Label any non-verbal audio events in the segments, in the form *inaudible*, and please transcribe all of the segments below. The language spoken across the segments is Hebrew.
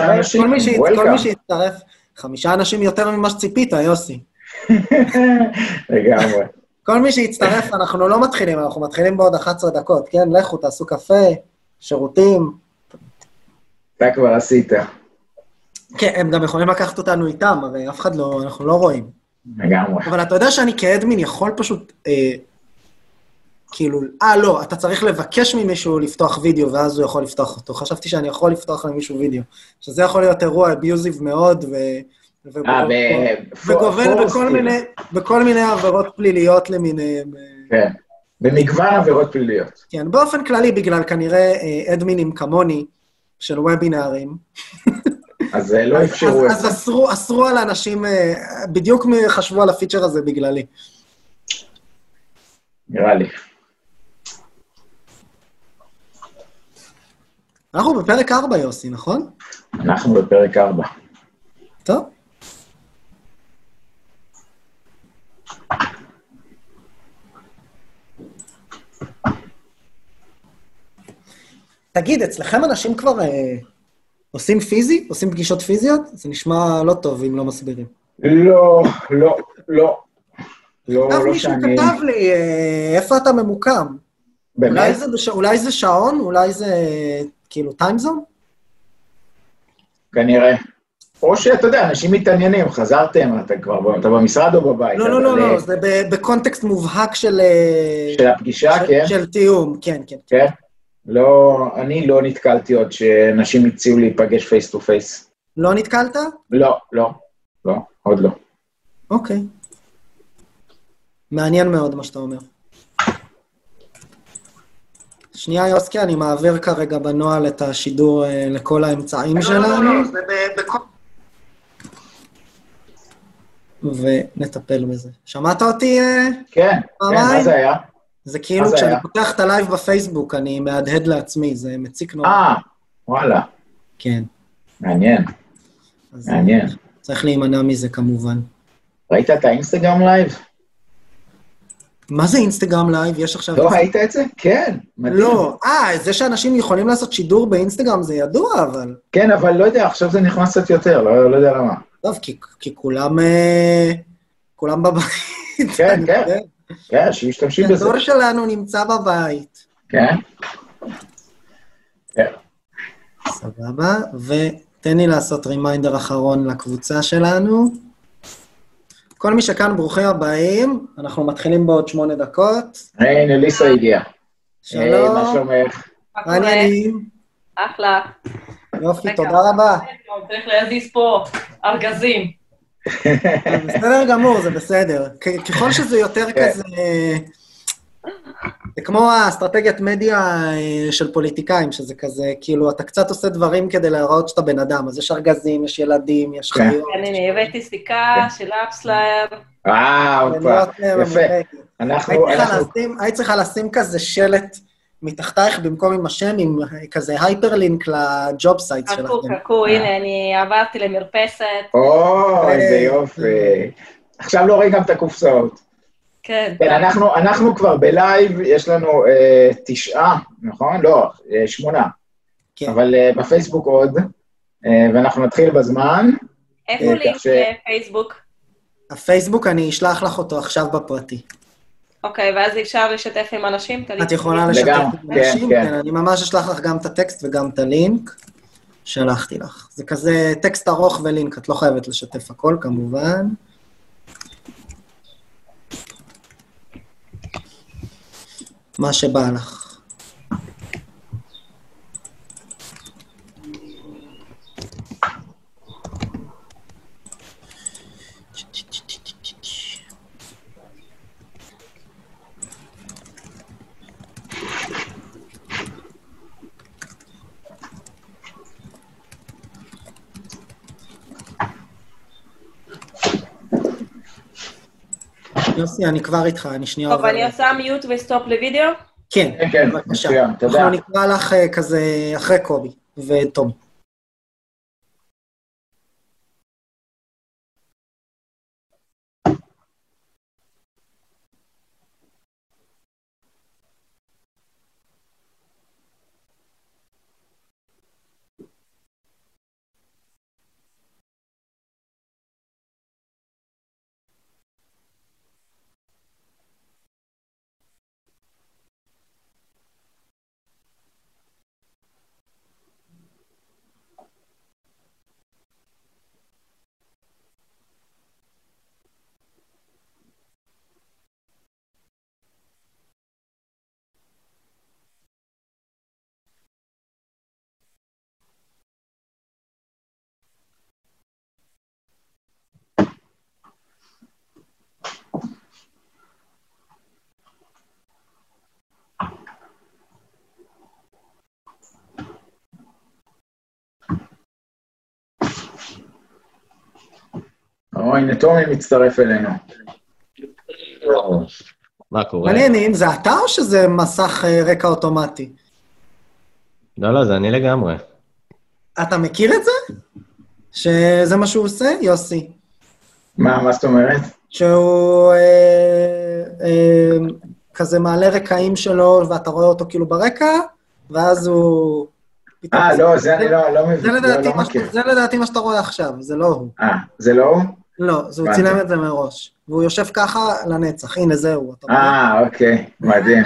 אנשים, כל. מי שהצטרף, חמישה אנשים יותר ממה שציפית, יוסי. *laughs* לגמרי. כל מי שהצטרף, אנחנו לא מתחילים, אנחנו מתחילים בעוד 11 דקות, כן? לכו, תעשו קפה, שירותים. אתה כבר עשית. כן, הם גם יכולים לקחת אותנו איתם, הרי אף אחד לא, אנחנו לא רואים. לגמרי. אבל אתה יודע שאני כאדמין יכול פשוט, אה, כאילו, אה, לא, אתה צריך לבקש ממישהו לפתוח וידאו, ואז הוא יכול לפתוח אותו. חשבתי שאני יכול לפתוח למישהו וידאו, שזה יכול להיות אירוע אביוזיב מאוד, ו... אה. וגובל בכל. מיני, בכל מיני עבירות פליליות למיניהם. אה, כן. במגוון עבירות פליליות. כן, באופן כללי, בגלל כנראה אה, אדמינים כמוני, של וובינארים. אז לא *laughs* אפשרו את אז זה. אסרו, אסרו על אנשים, בדיוק חשבו על הפיצ'ר הזה בגללי. נראה לי. אנחנו בפרק 4, יוסי, נכון? אנחנו בפרק 4. טוב. תגיד, אצלכם אנשים כבר אה, עושים פיזי? עושים פגישות פיזיות? זה נשמע לא טוב אם לא מסבירים. לא, לא, לא. לא, לא מישהו שאני... כתב לי, אה, איפה אתה ממוקם? אולי באמת? זה, בש... אולי זה שעון? אולי זה כאילו timezone? כנראה. או שאתה יודע, אנשים מתעניינים, חזרתם, אתה כבר, אתה במשרד או בבית? לא, לא, אבל, לא, אה, לא, זה בקונטקסט מובהק של... אה, של הפגישה, כן? של תיאום, כן, כן. כן? לא, אני לא נתקלתי עוד שאנשים הציעו להיפגש face to face. לא נתקלת? לא, לא, לא, עוד לא. אוקיי. מעניין מאוד מה שאתה אומר. שנייה, יוסקי, אני מעביר כרגע בנוהל את השידור אה, לכל האמצעים שלנו. זה בכל... ונטפל בזה. שמעת אותי? אה? כן, כן? מה זה היה? זה כאילו כשאני? פותח את ה live בפייסבוק, אני מהדהד לעצמי, זה מציק נורא. אה, וואלה, כן. מעניין, אז מעניין. צריך להימנע מזה כמובן. ראית את האינסטגרם live? מה זה אינסטגרם live? יש עכשיו... לא ראית את זה? כן, מדהים. לא, אה, זה שאנשים יכולים לעשות שידור באינסטגרם זה ידוע, אבל... כן, אבל לא יודע, עכשיו זה נכנס קצת יותר, לא לא יודע למה. טוב, כי, כי כולם... אה, כולם בבית. כן, כן. כן, שמשתמשים בזה. הדור שלנו נמצא בבית. כן? כן. סבבה, ותן לי לעשות רימיינדר אחרון לקבוצה שלנו. כל מי שכאן, ברוכים הבאים. אנחנו מתחילים בעוד שמונה דקות. הנה, ליסה הגיעה. היי, מה שלום, שלומך? מה קורה? מעניינים. אחלה. יופי. תודה רבה. צריך להזיז פה ארגזים. *laughs* בסדר גמור, זה בסדר. ככל שזה יותר כן. כזה... זה כמו האסטרטגיית מדיה אה, של פוליטיקאים, שזה כזה, כאילו, אתה קצת עושה דברים כדי להראות שאתה בן אדם. אז יש ארגזים, יש ילדים, יש כן. חיות. כן, הנה, הבאתי סיכה של AppsFlyer. אה, הופה, ולהיות, אה, יפה. אנחנו, צריכה אנחנו, לשים- היית צריכה לשים כזה שלט מתחתייך במקום עם השם, עם כזה hyperlink ל job site חכו, שלכם. חכו, הנה, אני עברתי למרפסת. אוי, איזה אה, יופי. עכשיו לא רואים גם את הקופסאות. כן. כן, אנחנו, אנחנו כבר ב live, יש לנו אה, תשעה, נכון? לא, אה, שמונה. כן. אבל אה, בפייסבוק עוד, אה, ואנחנו נתחיל בזמן. איפה אה, לינק ש- לפייסבוק? הפייסבוק, אני אשלח לך אותו עכשיו בפרטי. אוקיי, ואז אפשר לשתף עם אנשים? את יכולה? לשתף לגמרי, עם כן, אנשים? כן. כן, אני ממש אשלח לך גם את הטקסט וגם את הלינק. שלחתי לך. זה כזה טקסט ארוך ולינק, את לא חייבת לשתף הכל כמובן. מה שבא לך. יוסי, אני כבר איתך, אני שנייה טוב, עובר. אני עושה מיוט וסטופ לוידאו. כן, כן, כן, בבקשה. מצוין, תודה. אנחנו נקרא לך אה, כזה אחרי קובי ותום. הנה תומי מצטרף אלינו. מה קורה? מעניין אם זה אתה או שזה מסך אה, רקע אוטומטי? לא, לא, זה אני לגמרי. אתה מכיר את זה? שזה מה שהוא עושה? יוסי. מה, מה זאת אומרת? שהוא אה, אה, כזה מעלה רקעים שלו, ואתה רואה אותו כאילו ברקע, ואז הוא... אה, לא, זה אני לא לא זה מבין, לא לא זה לדעתי מה שאתה רואה עכשיו, זה לא הוא. אה, זה לא הוא? לא, זה הוא. צילם את זה מראש. והוא יושב ככה לנצח, הנה זהו, אתה רואה? אה, אוקיי, מדהים.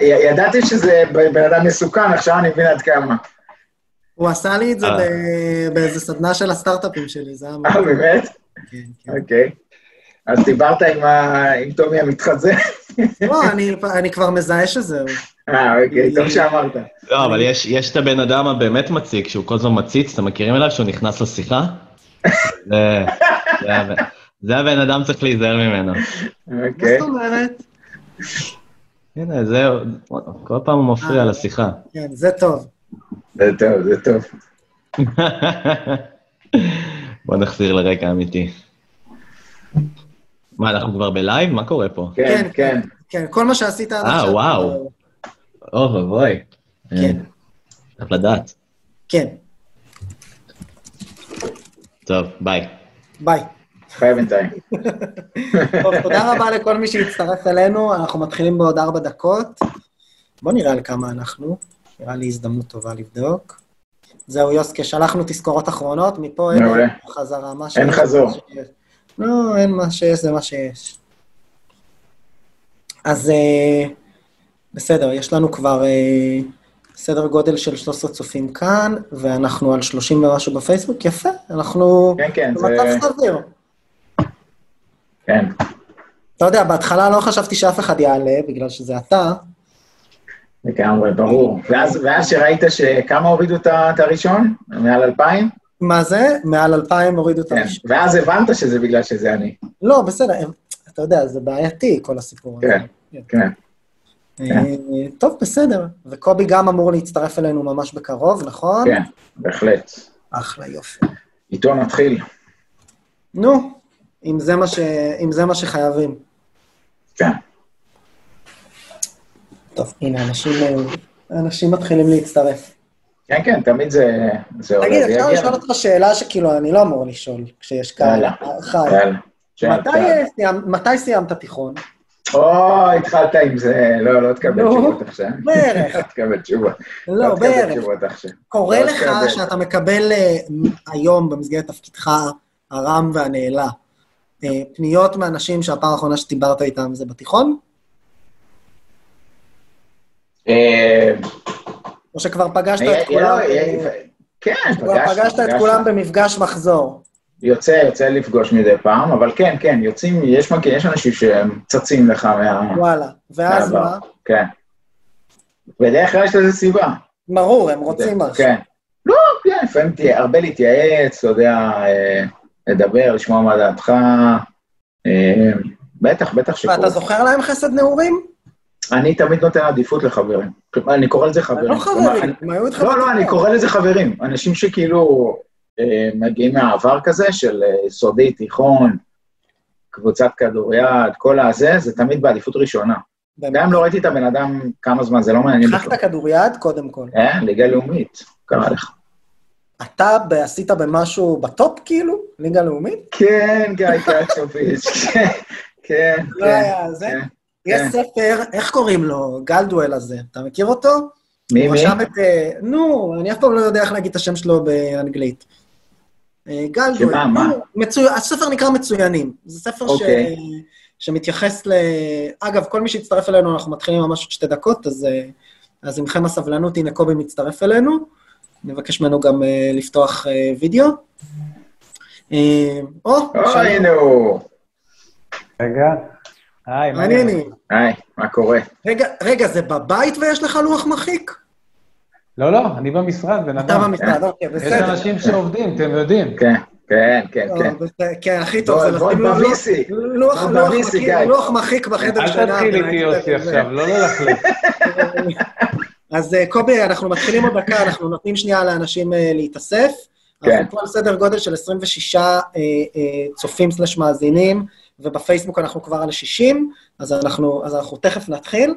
ידעתי שזה בן אדם מסוכן, עכשיו אני מבין עד כמה. הוא עשה לי את זה אה. ב- באיזה סדנה של הסטארט-אפים שלי, זה היה אה. באמת? כן, כן. אוקיי. אז דיברת עם טומי המתחזה? לא, אני- אני כבר מזהה שזהו. אה, אוקיי, *laughs* טוב שאמרת. לא, אבל יש, יש את הבן אדם הבאמת מציק, שהוא כל הזמן מציץ, אתם מכירים אליו שהוא נכנס לשיחה? *laughs* זה, זה, הבן- זה הבן אדם צריך להיזהר ממנו. מה אוקיי. זאת אומרת? הנה, זהו, כל פעם הוא מפריע לשיחה. כן, זה טוב. זה טוב, זה טוב. *laughs* בוא נחזיר לרקע אמיתי. מה, אנחנו כבר ב live? מה קורה פה? כן, כן. כן, כל מה שעשית עד אה, עכשיו... וואו. אוי ואבוי. כן. צריך לדעת. כן, טוב, ביי. ביי. חי בינתיים. *laughs* טוב, תודה רבה לכל מי שהצטרף אלינו, אנחנו מתחילים בעוד ארבע דקות. בוא נראה על כמה אנחנו, נראה לי הזדמנות טובה לבדוק. זהו, יוסקה, שלחנו תזכורות אחרונות, מפה אין. חזרה. מה אין חזור. לא, אין מה שיש, זה מה שיש. אז אה, בסדר, יש לנו כבר אה, סדר גודל של 13 צופים כאן, ואנחנו על 30 ומשהו בפייסבוק, יפה, אנחנו כן, כן, זה... במצב סביר. כן. אתה יודע, בהתחלה לא חשבתי שאף אחד יעלה, בגלל שזה אתה. לגמרי, ברור. ואז, ואז שראית שכמה הורידו את הראשון? מעל 2,000? מה זה? מעל 2,000 הורידו את כן. הראשון. ואז הבנת שזה בגלל שזה אני. לא, בסדר, אתה יודע, זה בעייתי, כל הסיפור הזה. כן, כן. אה, טוב, בסדר. וקובי גם אמור להצטרף אלינו ממש בקרוב, נכון? כן, בהחלט. אחלה, יופי. איתו נתחיל. נו, אם זה מה, ש... אם זה מה שחייבים. כן. טוב, הנה, אנשים, אנשים מתחילים להצטרף. כן, כן, תמיד זה, זה עולה תגיד, אפשר. לשאול אותך שאלה שכאילו אני לא אמור לשאול כשיש קהל. יאללה. חי. מתי, שאל. אה, מתי סיימת תיכון? או, התחלת עם זה, לא, לא תקבל תשובות עכשיו. *laughs* בערך. לא תקבל תשובות. לא, תקבל בערך. קורה לא לך. שאתה מקבל אה, היום, במסגרת תפקידך הרם והנעלה, אה, פניות מאנשים שהפעם האחרונה שדיברת איתם זה בתיכון? אה, או שכבר פגשת את כולם, היה- כן, כבר פגשתי. פגשת את. כולם במפגש מחזור. יוצא, יוצא לפגוש מדי פעם, אבל כן, כן, יוצאים, יש, יש אנשים שצצים לך מה... וואלה. ואז. מה? כן. בדרך כלל יש לזה סיבה. ברור, הם רוצים משהו. כן. לא, כן, לפעמים תהיה, הרבה להתייעץ, אתה יודע, אה, לדבר, לשמוע מה דעתך. אה, בטח, בטח שקורה. ואתה זוכר להם חסד נעורים? אני תמיד נותן עדיפות לחברים. אני קורא לזה חברים. לא חברים, הם היו איתך לא, לא, אני. קורא לזה חברים. אנשים שכאילו מגיעים מהעבר כזה, של אה, יסודי, תיכון, קבוצת כדוריד, כל הזה, זה תמיד בעדיפות ראשונה. גם אם לא ראיתי את הבן אדם כמה זמן, זה לא מעניין. שכחת כדוריד קודם כל. אה, ליגה לאומית, קרה לך. אתה עשית במשהו בטופ, כאילו? ליגה לאומית? כן, גיא *laughs* קצ'וביץ', כן, כן, לא כן. היה זה? כן. יש כן. ספר, איך קוראים לו? גלדואל הזה. אתה מכיר אותו? מי, הוא מי? רשם את... אה, נו, אני אף פעם לא יודע איך להגיד את השם שלו באנגלית. אה, גלדואל. שמה, מה? נו, מצוי- הספר נקרא מצוינים. זה ספר ש... אוקיי. שמתייחס ל... אגב, כל מי שיצטרף אלינו, אנחנו מתחילים ממש עוד שתי דקות, אז, אה, אז עמכם הסבלנות, הנה קובי מצטרף אלינו. נבקש ממנו גם אה, לפתוח אה, וידאו. או, שלום. נו. רגע. היי, מה. היי, מה קורה? רגע, רגע, זה בבית ויש לך לוח מחיק? לא, לא, אני במשרד, בן אתה אדם. במשרד, אוקיי, יש בסדר. אנשים שעובדים, אתם יודעים. כן, כן, כן, לא, כן. כן, הכי טוב זה לשים. לוח- מחיק- גיא. לוח מחיק בחדר אל שינה. תתחיל איתי, יוסי, זה. עכשיו, לא ללכלך. *laughs* אז אה, קובי, אנחנו מתחילים עוד דקה, אנחנו נותנים שנייה לאנשים אה, להתאסף. כן. אנחנו פה על סדר גודל של 26 אה, צופים סלש מאזינים, ובפייסבוק אנחנו כבר על 60, אז אנחנו, אז אנחנו תכף נתחיל.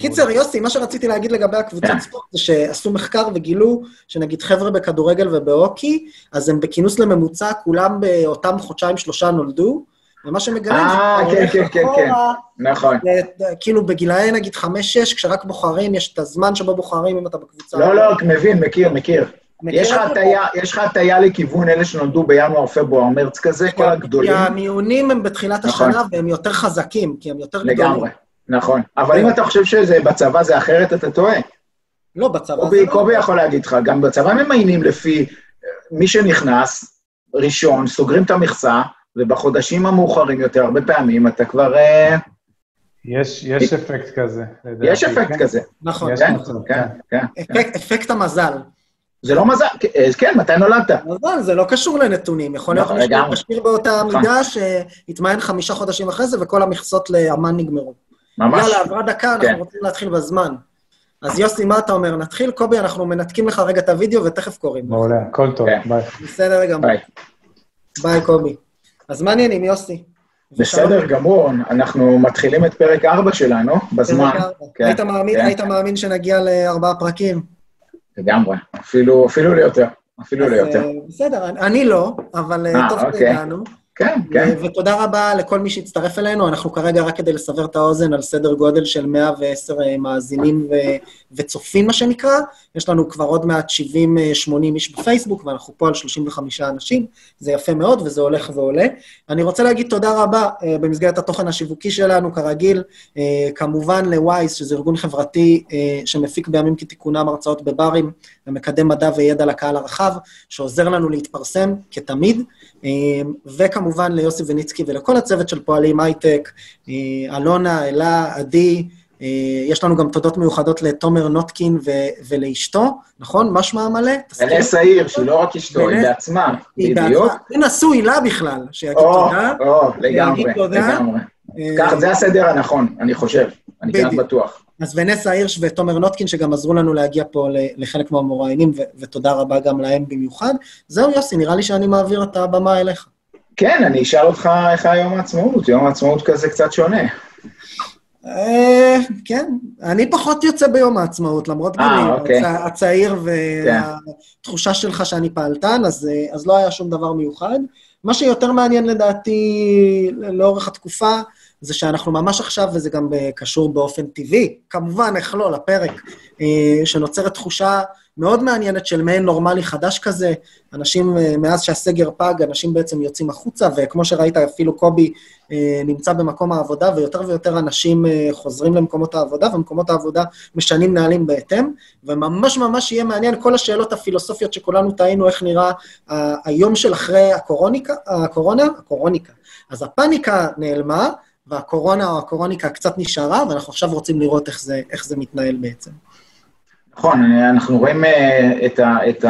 קיצר, יוסי, מה שרציתי להגיד לגבי הקבוצת כן. ספורט זה שעשו מחקר וגילו שנגיד חבר'ה בכדורגל ובהוקי, אז הם בכינוס לממוצע, כולם באותם חודשיים-שלושה נולדו, ומה שמגלים אה, כן, הולך כן, כן, כן. אחורה, נכון. זה- כאילו בגילאי נגיד חמש-שש, כשרק בוחרים, יש את הזמן שבו בוחרים אם אתה בקבוצה. לא, לא, מבין, מכיר, מכיר. יש לך זה? הטיה, הטיה לכיוון אלה שנולדו בינואר, פברואר, מרץ כזה, כל הגדולים. כי המיונים הם בתחילת נכון. השנה והם יותר חזקים, כי הם יותר גדולים. לגמרי, נכון. אבל אם אתה חושב שזה בצבא זה אחרת, אתה טועה. לא, בצבא זה קובי, לא. קובי יכול להגיד לך, גם בצבא ממיינים לפי אה, מי שנכנס, ראשון, סוגרים את המכסה, ובחודשים המאוחרים יותר, הרבה פעמים אתה כבר... אה, יש יש אפקט כזה, לדעתי. יש אפקט כן? כזה. נכון. כן, מצב, כן, כן. אפקט- אפקט המזל. זה לא מזל, אה, כן, מתי נולדת? מזל, זה לא קשור לנתונים. יכול להיות נכון, מישהו. משאיר באותה נכון. מידה שהתמיין חמישה חודשים אחרי זה, וכל המכסות לאמן נגמרו. ממש. יאללה, עברה דקה, אנחנו כן. רוצים להתחיל בזמן. אז יוסי, מה אתה אומר? נתחיל? קובי, אנחנו מנתקים לך רגע את הוידאו ותכף קוראים. מעולה, הכל טוב, כן. ביי. בסדר גמור. ביי. ביי, קובי. אז מה העניינים, יוסי? בסדר גמור, אנחנו מתחילים את פרק 4 שלנו, בזמן. פרק. כן, היית מאמין- כן. היית מאמין שנגיע לארבעה פרקים? לגמרי, אפילו אפילו ליותר, אפילו אז, ליותר. אה, בסדר, אני- לא, אבל אה, אה, טוב אוקיי. שהגענו. כן, כן. ו- ותודה רבה לכל מי שהצטרף אלינו. אנחנו כרגע, רק כדי לסבר את האוזן, על סדר גודל של 110 אה, מאזינים ו- וצופים, מה שנקרא. יש לנו כבר עוד מעט 70-80 איש בפייסבוק, ואנחנו פה על 35 אנשים. זה יפה מאוד, וזה הולך ועולה. אני רוצה להגיד תודה רבה אה, במסגרת התוכן השיווקי שלנו, כרגיל, אה, כמובן לווייז, שזה ארגון חברתי אה, שמפיק בימים כתיקונם הרצאות בברים ומקדם מדע וידע לקהל הרחב, שעוזר לנו להתפרסם, כתמיד. אה, וכמובן ליוסי וניצקי ולכל הצוות של פועלים הייטק, אה, אלונה, אלה, עדי, אה, יש לנו גם תודות מיוחדות לתומר נוטקין ו- ולאשתו, נכון? מה שמה המלא? ונס העיר, שהיא לא רק אשתו, היא בעצמה, היא בדיוק. היא נשוי לה בכלל, שיגיד או, תודה. או, לגמרי, להגיד תודה. לגמרי. אה, ככה, זה הסדר הנכון, אני חושב. אני כמעט. בטוח. אז ונסה הירש ותומר נוטקין, שגם עזרו לנו להגיע פה לחלק מהמוראיינים, ותודה רבה גם להם במיוחד. זהו, יוסי, נראה לי שאני מעביר את הבמה אליך. כן, אני אשאל אותך איך היה יום העצמאות, יום העצמאות כזה קצת שונה. אה, כן, אני פחות יוצא ביום העצמאות, למרות אה, גילי אוקיי. הצ- הצעיר כן. והתחושה שלך שאני פעלתן, אה, אז לא היה שום דבר מיוחד. מה שיותר מעניין לדעתי לאורך התקופה, זה שאנחנו ממש עכשיו, וזה גם קשור באופן טבעי, כמובן, איך לא, לפרק, שנוצרת תחושה מאוד מעניינת של מעין נורמלי חדש כזה. אנשים, אה, מאז שהסגר פג, אנשים בעצם יוצאים החוצה, וכמו שראית, אפילו קובי אה, נמצא במקום העבודה, ויותר ויותר אנשים אה, חוזרים למקומות העבודה, ומקומות העבודה משנים נהלים בהתאם, וממש ממש יהיה מעניין כל השאלות הפילוסופיות שכולנו טעינו, איך נראה היום של אחרי הקורוניקה, הקורונה, הקורוניקה. אז הפאניקה נעלמה, והקורונה או הקורוניקה קצת נשארה, ואנחנו עכשיו רוצים לראות איך זה, איך זה מתנהל בעצם. נכון, אנחנו רואים אה, את, ה, את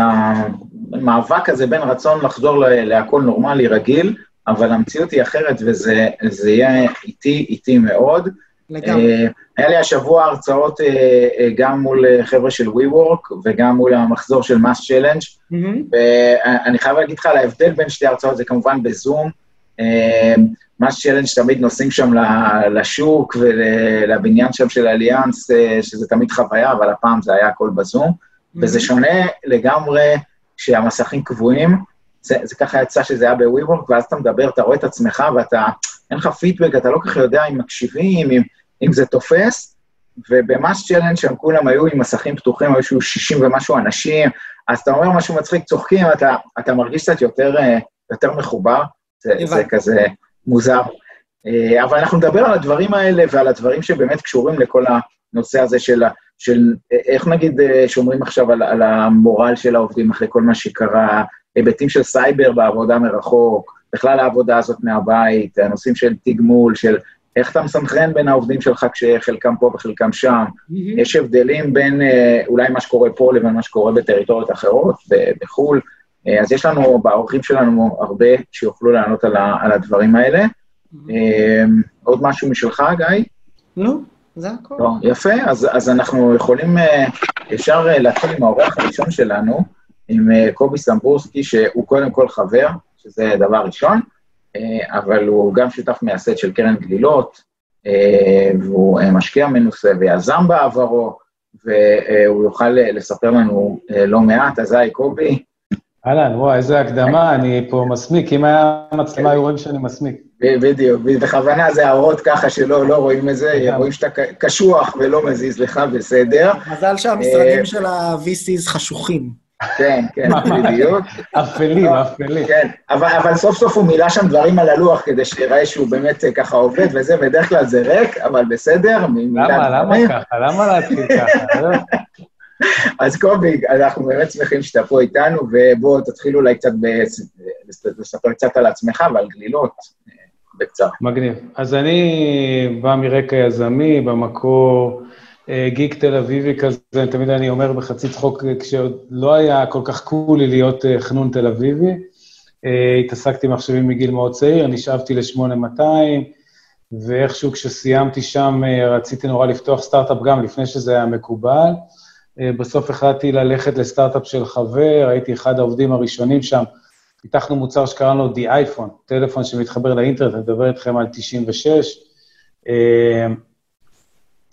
המאבק הזה בין רצון לחזור להכל נורמלי, רגיל, אבל המציאות היא אחרת וזה זה יהיה איטי, איטי מאוד. לגמרי. אה, היה לי השבוע הרצאות אה, גם מול חבר'ה של WeWork וגם מול המחזור של Mass Challenge, מהמם. ואני חייב להגיד לך על ההבדל בין שתי ההרצאות, זה כמובן בזום. אה, מס צ'לנג' תמיד נוסעים שם לשוק ולבניין שם של אליאנס, אה, שזה תמיד חוויה, אבל הפעם זה היה הכל בזום. וזה שונה לגמרי כשהמסכים קבועים. זה, זה ככה יצא שזה היה בוויבורק, ואז אתה מדבר, אתה רואה את עצמך ואתה, אין לך פידבק, אתה לא כל כך יודע אם מקשיבים, אם, אם זה תופס. ובמאס צ'לנג' שם כולם היו עם מסכים פתוחים, היו שהוא 60 ומשהו אנשים, אז אתה אומר משהו מצחיק, צוחקים, אתה, אתה מרגיש קצת יותר, אה, יותר מחובר, זה, זה. כזה מוזר. אה, אבל אנחנו נדבר על הדברים האלה ועל הדברים שבאמת קשורים לכל הנושא הזה של, של אה, איך נגיד אה, שומרים עכשיו על, על המורל של העובדים אחרי כל מה שקרה, היבטים של סייבר בעבודה מרחוק, בכלל העבודה הזאת מהבית, הנושאים של תגמול, של איך אתה מסנכרן בין העובדים שלך כשחלקם פה וחלקם שם. יש הבדלים בין אה, אולי מה שקורה פה לבין מה שקורה בטריטוריות אחרות, בחו"ל. אה, אז יש לנו, באורחים שלנו, הרבה שיוכלו לענות על, ה, על הדברים האלה. אה, עוד משהו משלך, גיא? נו, זה הכל. לא, יפה, אז, אז אנחנו יכולים אה, ישר להתחיל עם האורח הראשון שלנו, עם קובי סמבורסקי, שהוא קודם כל חבר, שזה דבר ראשון, אבל הוא גם שותף מייסד של קרן גלילות, והוא משקיע מנוסה ויזם בעברו, והוא יוכל לספר לנו לא מעט. אז היי, קובי. אהלן, וואי, איזה הקדמה, אני פה מסמיק. אם היה מצלמה, היו רואים שאני מסמיק. בדיוק, בכוונה זה הערות ככה שלא לא רואים את זה. רואים שאתה קשוח ולא מזיז לך, בסדר. מזל שהמשרדים של ה-VCs חשוכים. כן, כן. בדיוק. *laughs* אפלים, אפלים. כן, אבל, אבל סוף סוף הוא מילא שם דברים על הלוח כדי שיראה שהוא באמת אה, ככה עובד וזה, בדרך כלל זה ריק, אבל בסדר, למה, למה. ככה? למה להתחיל ככה? *laughs* אז קובי, אנחנו באמת שמחים שאתה פה איתנו, ובוא תתחיל אולי קצת. לספר קצת על עצמך ועל גלילות, בקצרה. מגניב. אז אני בא מרקע יזמי, במקור אה, גיק תל אביבי כזה, תמיד אני אומר בחצי צחוק, אה, כשעוד לא היה כל כך קולי להיות אה, חנון תל אביבי. התעסקתי במחשבים מגיל מאוד צעיר, נשאבתי ל-8200, ואיכשהו כשסיימתי שם רציתי נורא לפתוח סטארט-אפ גם לפני שזה היה מקובל. אה, בסוף החלטתי ללכת לסטארט-אפ של חבר, הייתי אחד העובדים הראשונים שם. פיתחנו מוצר שקראנו לו The iPhone, טלפון שמתחבר לאינטרנט, אני מדבר איתכם על 96. אה,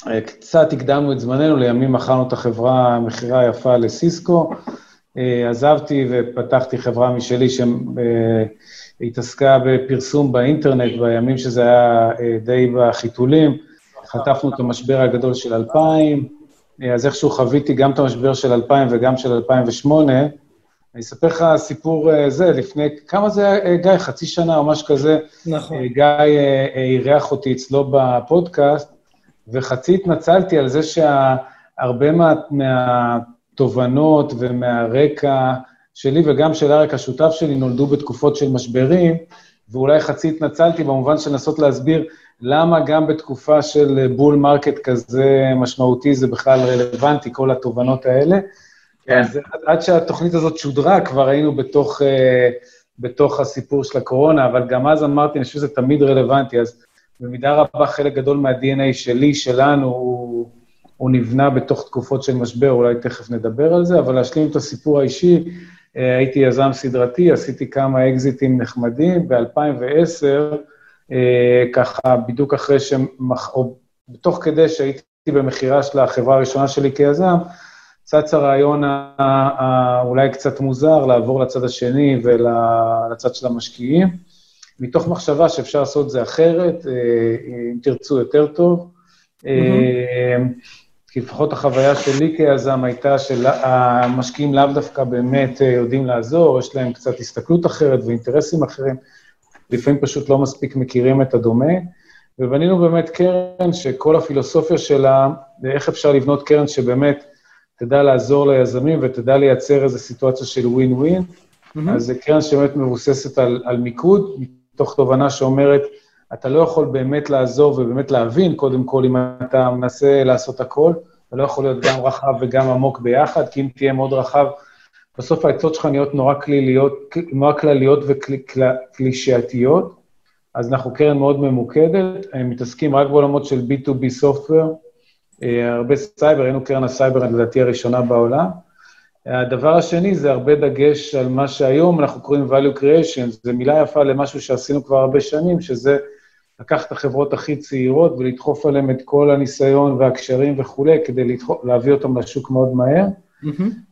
אה, קצת הקדמנו את זמננו, לימים מכרנו את החברה, מכירה יפה לסיסקו. עזבתי ופתחתי חברה משלי שהתעסקה בפרסום באינטרנט בימים שזה היה די בחיתולים. חטפנו את המשבר הגדול של 2000, אה, אז איכשהו חוויתי גם את המשבר של 2000 וגם של 2008. אני אספר לך סיפור אה, זה, לפני, כמה זה היה, אה, גיא? חצי שנה או משהו כזה, נכון. אה, גיא אירח אותי אצלו בפודקאסט, וחצי התנצלתי על זה שהרבה מה, מהתובנות ומהרקע שלי וגם של אריק, השותף שלי, נולדו בתקופות של משברים, ואולי חצי התנצלתי במובן של לנסות להסביר למה גם בתקופה של bull market כזה משמעותי זה בכלל רלוונטי, כל התובנות האלה. כן. אז עד- עד שהתוכנית הזאת שודרה, כבר היינו בתוך, אה, בתוך הסיפור של הקורונה, אבל גם אז אמרתי, אני חושב שזה תמיד רלוונטי, אז במידה רבה חלק גדול מה-DNA שלי, שלנו, הוא, הוא נבנה בתוך תקופות של משבר, אולי תכף נדבר על זה, אבל להשלים את הסיפור האישי, אה, הייתי יזם סדרתי, עשיתי כמה אקזיטים נחמדים, ב-2010, אה, ככה בדיוק אחרי שמח... או בתוך כדי שהייתי במכירה של החברה הראשונה שלי כיזם, צץ הרעיון ה- ה- אולי קצת מוזר לעבור לצד השני ולצד של המשקיעים, מתוך מחשבה שאפשר לעשות את זה אחרת, אה, אם תרצו יותר טוב. אה, כי לפחות החוויה שלי כיזם הייתה שהמשקיעים לאו דווקא באמת אה, יודעים לעזור, יש להם קצת הסתכלות אחרת ואינטרסים אחרים, לפעמים פשוט לא מספיק מכירים את הדומה. ובנינו באמת קרן שכל הפילוסופיה שלה, איך אפשר לבנות קרן שבאמת תדע לעזור ליזמים ותדע לייצר איזו סיטואציה של ווין ווין. אז זו קרן שבאמת מבוססת על, על מיקוד, מתוך תובנה שאומרת, אתה לא יכול באמת לעזור ובאמת להבין, קודם כל, אם אתה מנסה לעשות הכל, אתה לא יכול להיות גם רחב וגם עמוק ביחד, כי אם תהיה מאוד רחב, בסוף העצות שלך נהיות נורא כליליות, נורא כלליות וקלישאתיות. אז אנחנו קרן מאוד ממוקדת, הם מתעסקים רק בעולמות של B2B software, אה, הרבה סייבר, היינו קרן הסייבר, לדעתי, הראשונה בעולם. הדבר השני זה הרבה דגש על מה שהיום אנחנו קוראים value creation, זו מילה יפה למשהו שעשינו כבר הרבה שנים, שזה לקחת את החברות הכי צעירות ולדחוף עליהן את כל הניסיון והקשרים וכולי, כדי לדחוף, להביא אותן לשוק מאוד מהר.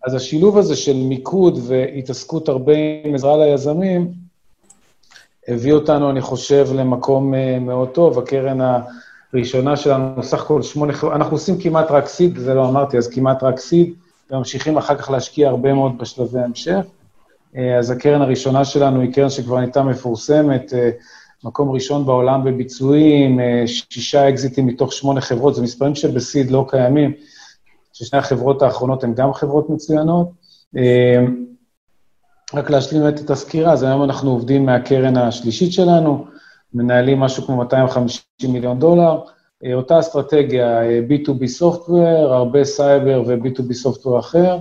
אז השילוב הזה של מיקוד והתעסקות הרבה עם עזרה ליזמים, הביא אותנו, אני חושב, למקום אה, מאוד טוב. הקרן הראשונה שלנו, סך הכל שמונה אנחנו עושים כמעט רק סיד, זה לא אמרתי, אז כמעט רק סיד, וממשיכים אחר כך להשקיע הרבה מאוד בשלבי המשך. אה, אז הקרן הראשונה שלנו היא קרן שכבר נהייתה מפורסמת, אה, מקום ראשון בעולם בביצועים, שישה אקזיטים מתוך שמונה חברות, זה מספרים שבסיד לא קיימים, ששני החברות האחרונות הן גם חברות מצוינות. אה, רק להשלים את הסקירה, אז היום אנחנו עובדים מהקרן השלישית שלנו, מנהלים משהו כמו 250 מיליון דולר. אה, אותה אסטרטגיה, אה, B2B Software, הרבה סייבר ו-B2B Software אחר,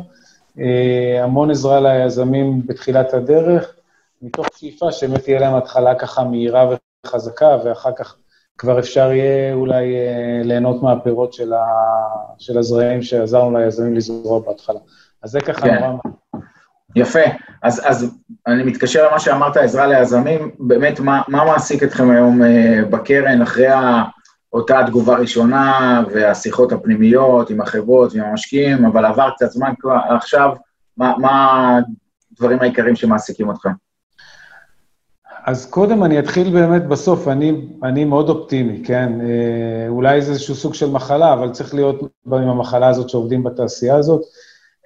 אה, המון עזרה ליזמים בתחילת הדרך, מתוך שאיפה שבאמת תהיה להם התחלה ככה מהירה וחזקה, ואחר כך כבר אפשר יהיה אולי אה, ליהנות מהפירות של, ה... של הזרעים שעזרנו ליזמים לזרוע בהתחלה. אז זה ככה כן. נורא... יפה. אז, אז אני מתקשר למה שאמרת, עזרה ליזמים, באמת, מה, מה מעסיק אתכם היום אה, בקרן אחרי ה, אותה תגובה ראשונה והשיחות הפנימיות עם החברות ועם המשקיעים, אבל עבר קצת זמן כבר, עכשיו, מה, מה הדברים העיקריים שמעסיקים אתכם? אז קודם אני אתחיל באמת בסוף, אני, אני מאוד אופטימי, כן? אה, אולי זה איזשהו סוג של מחלה, אבל צריך להיות עם המחלה הזאת שעובדים בתעשייה הזאת.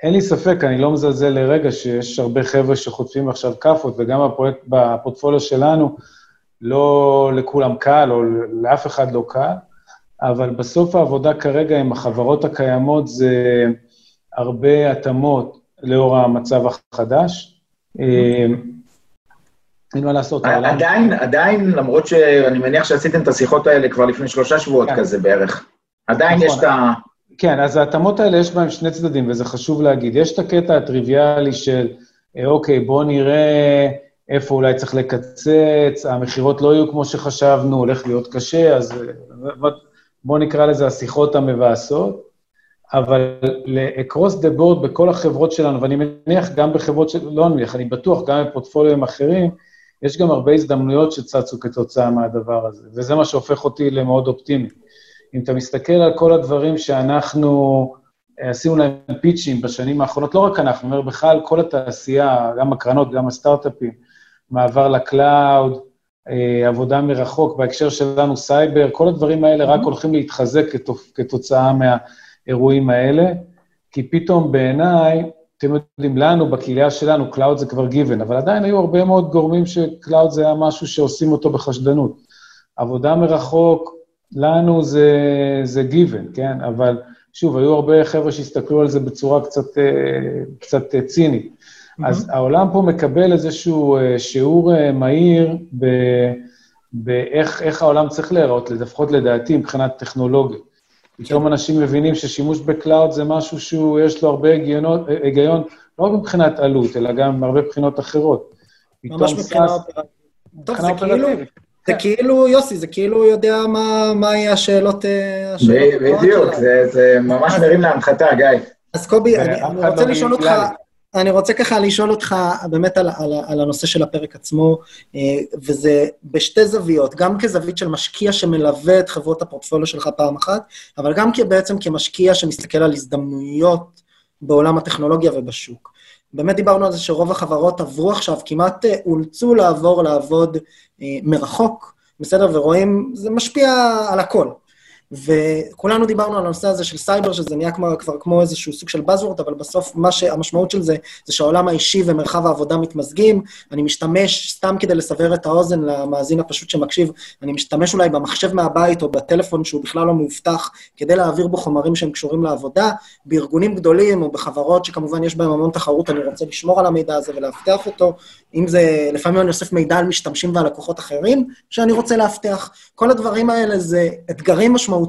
אין לי ספק, אני לא מזלזל לרגע שיש הרבה חבר'ה שחוטפים עכשיו כאפות, וגם בפרויקט, בפורטפוליו שלנו, לא לכולם קל, או לאף אחד לא קל, אבל בסוף העבודה כרגע עם החברות הקיימות זה הרבה התאמות לאור המצב החדש. אה, אין מה לעשות. עדיין, עדיין, למרות שאני מניח שעשיתם את השיחות האלה כבר לפני שלושה שבועות כן. כזה בערך, עדיין נכון. יש את ה... כן, אז ההתאמות האלה, יש בהן שני צדדים, וזה חשוב להגיד. יש את הקטע הטריוויאלי של, אה, אוקיי, בואו נראה איפה אולי צריך לקצץ, המכירות לא יהיו כמו שחשבנו, הולך להיות קשה, אז אה, בואו נקרא לזה השיחות המבאסות. אבל ל-across the board בכל החברות שלנו, ואני מניח גם בחברות של... לא אני מניח, אני בטוח, גם בפורטפוליואים אחרים, יש גם הרבה הזדמנויות שצצו כתוצאה מהדבר הזה, וזה מה שהופך אותי למאוד אופטימי. אם אתה מסתכל על כל הדברים שאנחנו אה, עשינו להם פיצ'ים בשנים האחרונות, לא רק אנחנו, אני אומר בכלל, כל התעשייה, גם הקרנות, גם הסטארט-אפים, מעבר לקלאוד, אה, עבודה מרחוק, בהקשר שלנו סייבר, כל הדברים האלה רק הולכים להתחזק כתוצאה מהאירועים האלה, כי פתאום בעיניי, אתם יודעים, לנו, בקהילה שלנו, cloud זה כבר given, אבל עדיין היו הרבה מאוד גורמים ש cloud זה היה משהו שעושים אותו בחשדנות. עבודה מרחוק, לנו זה, זה given, כן? אבל שוב, היו הרבה חבר'ה שהסתכלו על זה בצורה קצת, אה, קצת אה, צינית. אז העולם פה מקבל איזשהו אה, שיעור מהיר ב- באיך איך העולם צריך להיראות, לפחות לדעתי, מבחינת טכנולוגיה. פתאום אנשים מבינים ששימוש ב cloud זה משהו שהוא, יש לו הרבה היגיונות, אה, היגיון, לא רק מבחינת עלות, אלא גם מהרבה בחינות אחרות. ממש מבחינה אופרטיבית. טוב, זה כאילו, אופרטיבית. זה כאילו, יוסי, זה כאילו הוא יודע מה מה יהיה השאלות אה, השאלות בדיוק. זה, זה ממש מרים להנחתה, גיא. אז קובי, אני אני לא רוצה לשאול אותך. אני רוצה ככה לשאול אותך באמת על, על, על הנושא של הפרק עצמו, אה, וזה בשתי זוויות, גם כזווית של משקיע שמלווה את חברות הפורטפוליו שלך פעם אחת, אבל גם בעצם כמשקיע שמסתכל על הזדמנויות בעולם הטכנולוגיה ובשוק. באמת דיברנו על זה שרוב החברות עברו עכשיו, כמעט אה, אולצו לעבור לעבוד אה, מרחוק, בסדר? ורואים, זה משפיע על הכל. וכולנו דיברנו על הנושא הזה של סייבר, שזה נהיה כבר, כבר כמו איזשהו סוג של buzzword, אבל בסוף מה שהמשמעות של זה, זה שהעולם האישי ומרחב העבודה מתמזגים. אני משתמש, סתם כדי לסבר את האוזן למאזין הפשוט שמקשיב, אני משתמש אולי במחשב מהבית או בטלפון שהוא בכלל לא מאובטח, כדי להעביר בו חומרים שהם קשורים לעבודה. בארגונים גדולים או בחברות שכמובן יש בהם המון תחרות, אני רוצה לשמור על המידע הזה ולאבטח אותו. אם זה, לפעמים אני אוסף מידע על משתמשים ועל לקוחות אחרים שאני רוצה לאבטח. כל הדברים האלה זה אתגרים משמעותיים.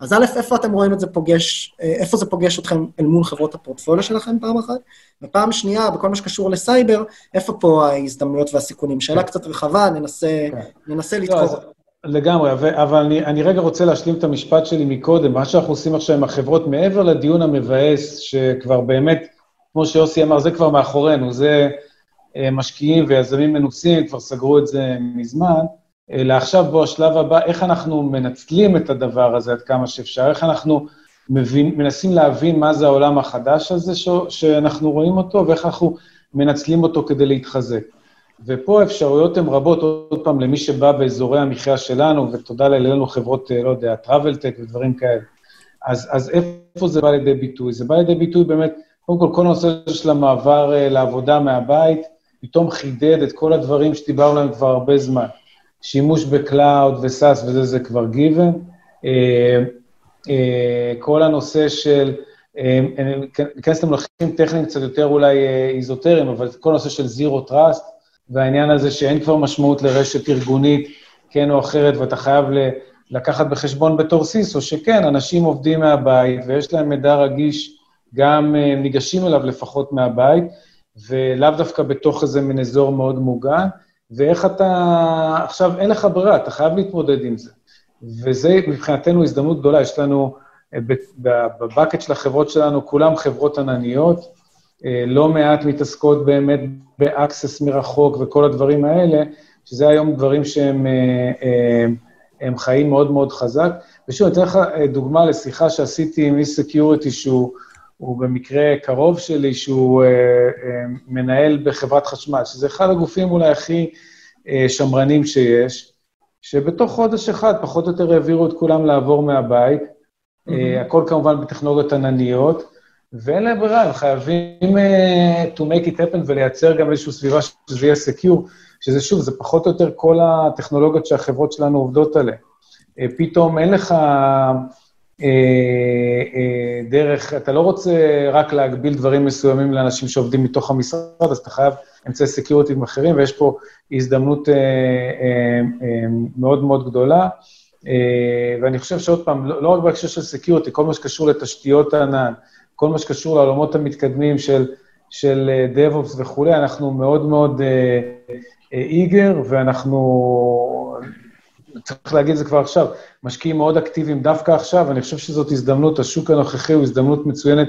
אז א', איפה אתם רואים את זה פוגש, אה, איפה זה פוגש אתכם אל מול חברות הפורטפוליו שלכם פעם אחת? ופעם שנייה, בכל מה שקשור לסייבר, איפה פה ההזדמנויות והסיכונים? שאלה קצת רחבה, ננסה, ננסה לא, לתקוף. אז לגמרי, אבל אני, אני רגע רוצה להשלים את המשפט שלי מקודם. מה שאנחנו עושים עכשיו עם החברות, מעבר לדיון המבאס, שכבר באמת כמו שיוסי אמר, זה כבר מאחורינו, זה אה, משקיעים ויזמים מנוסים, כבר סגרו את זה מזמן, אלא עכשיו בוא, השלב הבא, איך אנחנו מנצלים את הדבר הזה עד כמה שאפשר, איך אנחנו מבין, מנסים להבין מה זה העולם החדש הזה ש, שאנחנו רואים אותו, ואיך אנחנו מנצלים אותו כדי להתחזק. ופה האפשרויות הן רבות, עוד פעם, למי שבא באזורי המחיה שלנו, ותודה לנו חברות, אה, לא יודע, travel tech ודברים כאלה. אז, אז איפה זה בא לידי ביטוי? זה בא לידי ביטוי באמת, קודם כל, כל הנושא של המעבר uh, לעבודה מהבית, פתאום חידד את כל הדברים שדיברנו עליהם כבר הרבה זמן. שימוש ב cloud ו SaaS וזה, זה כבר given. אה, אה, כל הנושא של, ניכנס למונחים טכניים קצת יותר אולי איזוטריים, אבל כל הנושא של zero trust, והעניין הזה שאין כבר משמעות לרשת ארגונית, כן או אחרת, ואתה חייב לקחת בחשבון בתור CISO, שכן, אנשים עובדים מהבית ויש להם מידע רגיש, גם אה, ניגשים אליו לפחות מהבית, ולאו דווקא בתוך איזה מין אזור מאוד מוגן, ואיך אתה... עכשיו, אין לך ברירה, אתה חייב להתמודד עם זה. וזה מבחינתנו הזדמנות גדולה, יש לנו, אה, בבקט של החברות שלנו, כולם חברות ענניות, אה, לא מעט מתעסקות באמת באקסס מרחוק וכל הדברים האלה, שזה היום דברים שהם אה, אה, הם חיים מאוד מאוד חזק. ושוב, אני אתן לך דוגמה לשיחה שעשיתי עם איש security שהוא במקרה קרוב שלי, שהוא מנהל בחברת חשמל, שזה אחד הגופים אולי הכי שמרנים שיש, שבתוך חודש אחד פחות או יותר העבירו את כולם לעבוד מהבית, mm-hmm. הכל כמובן בטכנולוגיות ענניות, ואין להם ברירה, הם חייבים אה, to make it happen ולייצר גם איזושהי סביבה שזה יהיה secure, שזה שוב, זה פחות או יותר כל הטכנולוגיות שהחברות שלנו עובדות עליהן. אה, פתאום אין לך דרך, אתה לא רוצה רק להגביל דברים מסוימים לאנשים שעובדים מתוך המשרד, אז אתה חייב אמצעי security אחרים, ויש פה הזדמנות אה, מאוד מאוד גדולה. ואני חושב שעוד פעם, לא, לא רק בהקשר של security, כל מה שקשור לתשתיות הענן, כל מה שקשור לעולמות המתקדמים של, של אה, DevOps וכולי, אנחנו מאוד מאוד איגר, ואנחנו, צריך להגיד את זה כבר עכשיו, משקיעים מאוד אקטיביים דווקא עכשיו, אני חושב שזאת הזדמנות, השוק הנוכחי הוא הזדמנות מצוינת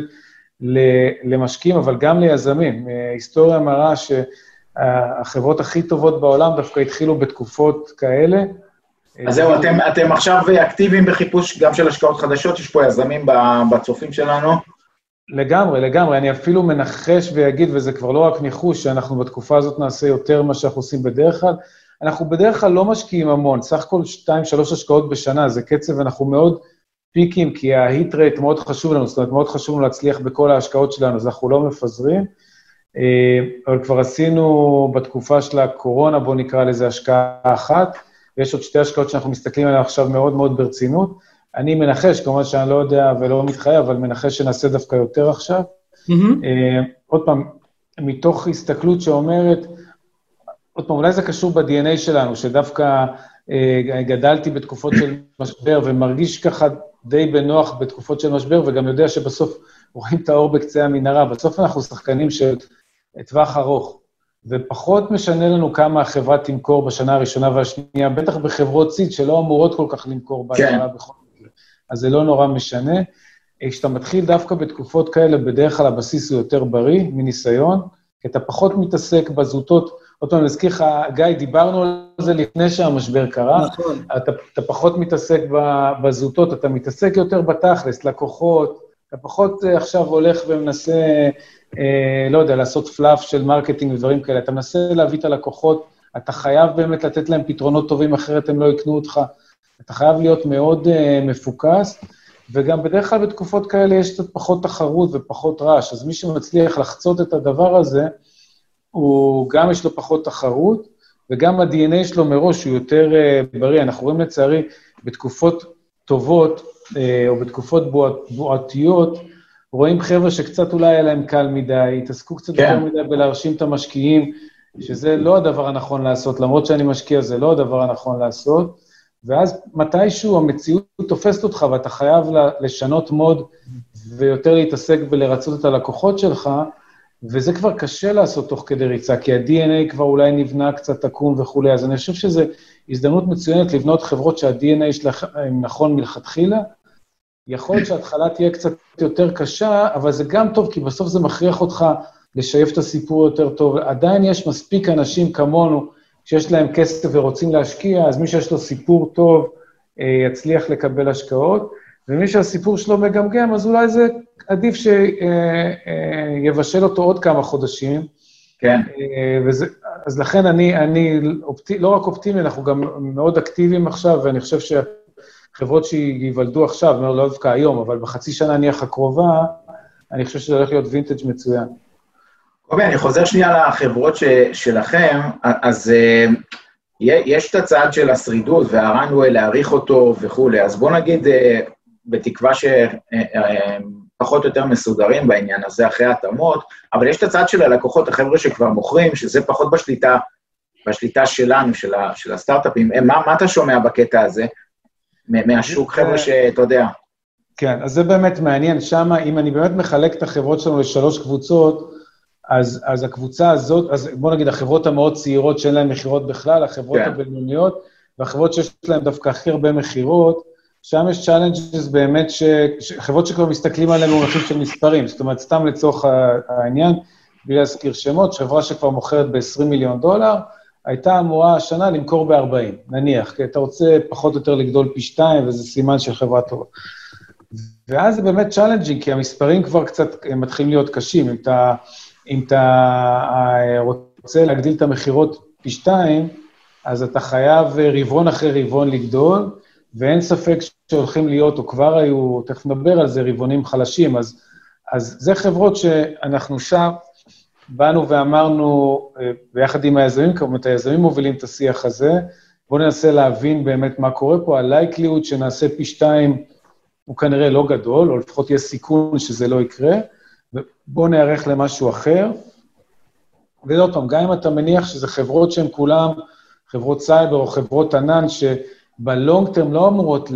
למשקיעים, אבל גם ליזמים. היסטוריה מראה שהחברות הכי טובות בעולם דווקא התחילו בתקופות כאלה. אז זהו, אתם, אתם עכשיו אקטיביים בחיפוש גם של השקעות חדשות, יש פה יזמים בצופים שלנו. לגמרי, לגמרי. אני אפילו מנחש ואגיד, וזה כבר לא רק ניחוש, שאנחנו בתקופה הזאת נעשה יותר ממה שאנחנו עושים בדרך כלל. אנחנו בדרך כלל לא משקיעים המון, סך הכל שתיים, שלוש השקעות בשנה, זה קצב, אנחנו מאוד פיקים, כי ההיט רייט מאוד חשוב לנו, זאת אומרת, מאוד חשוב לנו להצליח בכל ההשקעות שלנו, אז אנחנו לא מפזרים. אה, אבל כבר עשינו בתקופה של הקורונה, בואו נקרא לזה השקעה אחת, ויש עוד שתי השקעות שאנחנו מסתכלים עליהן עכשיו מאוד מאוד ברצינות. אני מנחש, כמובן שאני לא יודע ולא מתחייב, אבל מנחש שנעשה דווקא יותר עכשיו. Mm-hmm. עוד פעם, מתוך הסתכלות שאומרת, עוד פעם, אולי זה קשור ב-DNA שלנו, שדווקא uh, גדלתי בתקופות של משבר ומרגיש ככה די בנוח בתקופות של משבר, וגם יודע שבסוף רואים את האור בקצה המנהרה. בסוף אנחנו שחקנים של טווח ארוך, ופחות משנה לנו כמה החברה תמכור בשנה הראשונה והשנייה, בטח בחברות סיד שלא אמורות כל כך למכור כן. בכל אז זה לא נורא משנה. כשאתה מתחיל דווקא בתקופות כאלה, בדרך כלל הבסיס הוא יותר בריא, מניסיון, כי אתה פחות מתעסק בזוטות. עוד פעם, אני מזכיר לך, גיא, דיברנו על זה לפני שהמשבר קרה. נכון. אתה, אתה פחות מתעסק בזוטות, אתה מתעסק יותר בתכלס, לקוחות, אתה פחות אה, עכשיו הולך ומנסה, אה, לא יודע, לעשות fluff של marketing ודברים כאלה. אתה מנסה להביא את הלקוחות, אתה חייב באמת לתת להם פתרונות טובים, אחרת הם לא יקנו אותך. אתה חייב להיות מאוד uh, מפוקס, וגם בדרך כלל בתקופות כאלה יש קצת פחות תחרות ופחות רעש, אז מי שמצליח לחצות את הדבר הזה, הוא גם יש לו פחות תחרות, וגם ה-DNA שלו מראש הוא יותר uh, בריא. אנחנו רואים לצערי, בתקופות טובות, uh, או בתקופות בועת, בועתיות, רואים חבר'ה שקצת אולי היה להם קל מדי, התעסקו קצת כן. יותר מדי בלהרשים את המשקיעים, שזה לא הדבר הנכון לעשות, למרות שאני משקיע, זה לא הדבר הנכון לעשות. ואז מתישהו המציאות תופסת אותך ואתה חייב לשנות מוד ויותר להתעסק בלרצות את הלקוחות שלך, וזה כבר קשה לעשות תוך כדי ריצה, כי ה-DNA כבר אולי נבנה קצת עקום וכולי, אז אני חושב שזו הזדמנות מצוינת לבנות חברות שה-DNA שלהם נכון מלכתחילה, יכול להיות שההתחלה תהיה קצת יותר קשה, אבל זה גם טוב, כי בסוף זה מכריח אותך לשייף את הסיפור יותר טוב. עדיין יש מספיק אנשים כמונו שיש להם כסף ורוצים להשקיע, אז מי שיש לו סיפור טוב אה, יצליח לקבל השקעות, ומי שהסיפור שלו מגמגם, אז אולי זה עדיף שיבשל אה, אותו עוד כמה חודשים. כן. וזה, אז לכן אני, אני אופטי, לא רק אופטימי, אנחנו גם מאוד אקטיביים עכשיו, ואני חושב שחברות שייוולדו עכשיו, לא דווקא היום, אבל בחצי שנה נניח הקרובה, אני חושב שזה הולך להיות וינטג' מצוין. אוקיי, אני חוזר שנייה לחברות ש, שלכם, אז יש את הצעד של השרידות והרנווי, להעריך אותו וכולי, אז בואו נגיד, בתקווה שפחות uh, או יותר מסודרים בעניין הזה אחרי ההתאמות, אבל יש את הצעד של הלקוחות, החבר'ה שכבר מוכרים, שזה פחות בשליטה, בשליטה שלנו, של, ה, של הסטארט-אפים. מה, מה אתה שומע בקטע הזה? מהשוק, חבר'ה שאתה יודע. כן, אז זה באמת מעניין. שם, אם אני באמת מחלק את החברות שלנו לשלוש קבוצות, אז, אז הקבוצה הזאת, אז בוא נגיד, החברות המאוד צעירות שאין להן מכירות בכלל, החברות כן. הבינוניות, והחברות שיש להן דווקא הכי הרבה מכירות, שם יש challenges באמת, ש, חברות שכבר מסתכלים עליהן במונחים של מספרים, זאת אומרת, סתם לצורך העניין, בלי להזכיר שמות, חברה שכבר מוכרת ב-20 מיליון דולר, הייתה אמורה השנה למכור ב-40, נניח, כי אתה רוצה פחות או יותר לגדול פי שתיים, וזה סימן של חברה טובה. ואז זה באמת challenging, כי המספרים כבר קצת מתחילים להיות קשים. אם אתה אם אתה אה, רוצה להגדיל את המכירות פי שתיים, אז אתה חייב רבעון אחרי רבעון לגדול, ואין ספק שהולכים להיות, או כבר היו, תכף נדבר על זה, רבעונים חלשים. אז, אז זה חברות שאנחנו שם, באנו ואמרנו, אה, ביחד עם היזמים, כמובן, היזמים מובילים את השיח הזה, בואו ננסה להבין באמת מה קורה פה. ה likelihood שנעשה פי שתיים הוא כנראה לא גדול, או לפחות יש סיכון שזה לא יקרה. בואו נערך למשהו אחר. ועוד פעם, גם אם אתה מניח שזה חברות שהן כולן חברות סייבר או חברות ענן, שב long term לא אמורות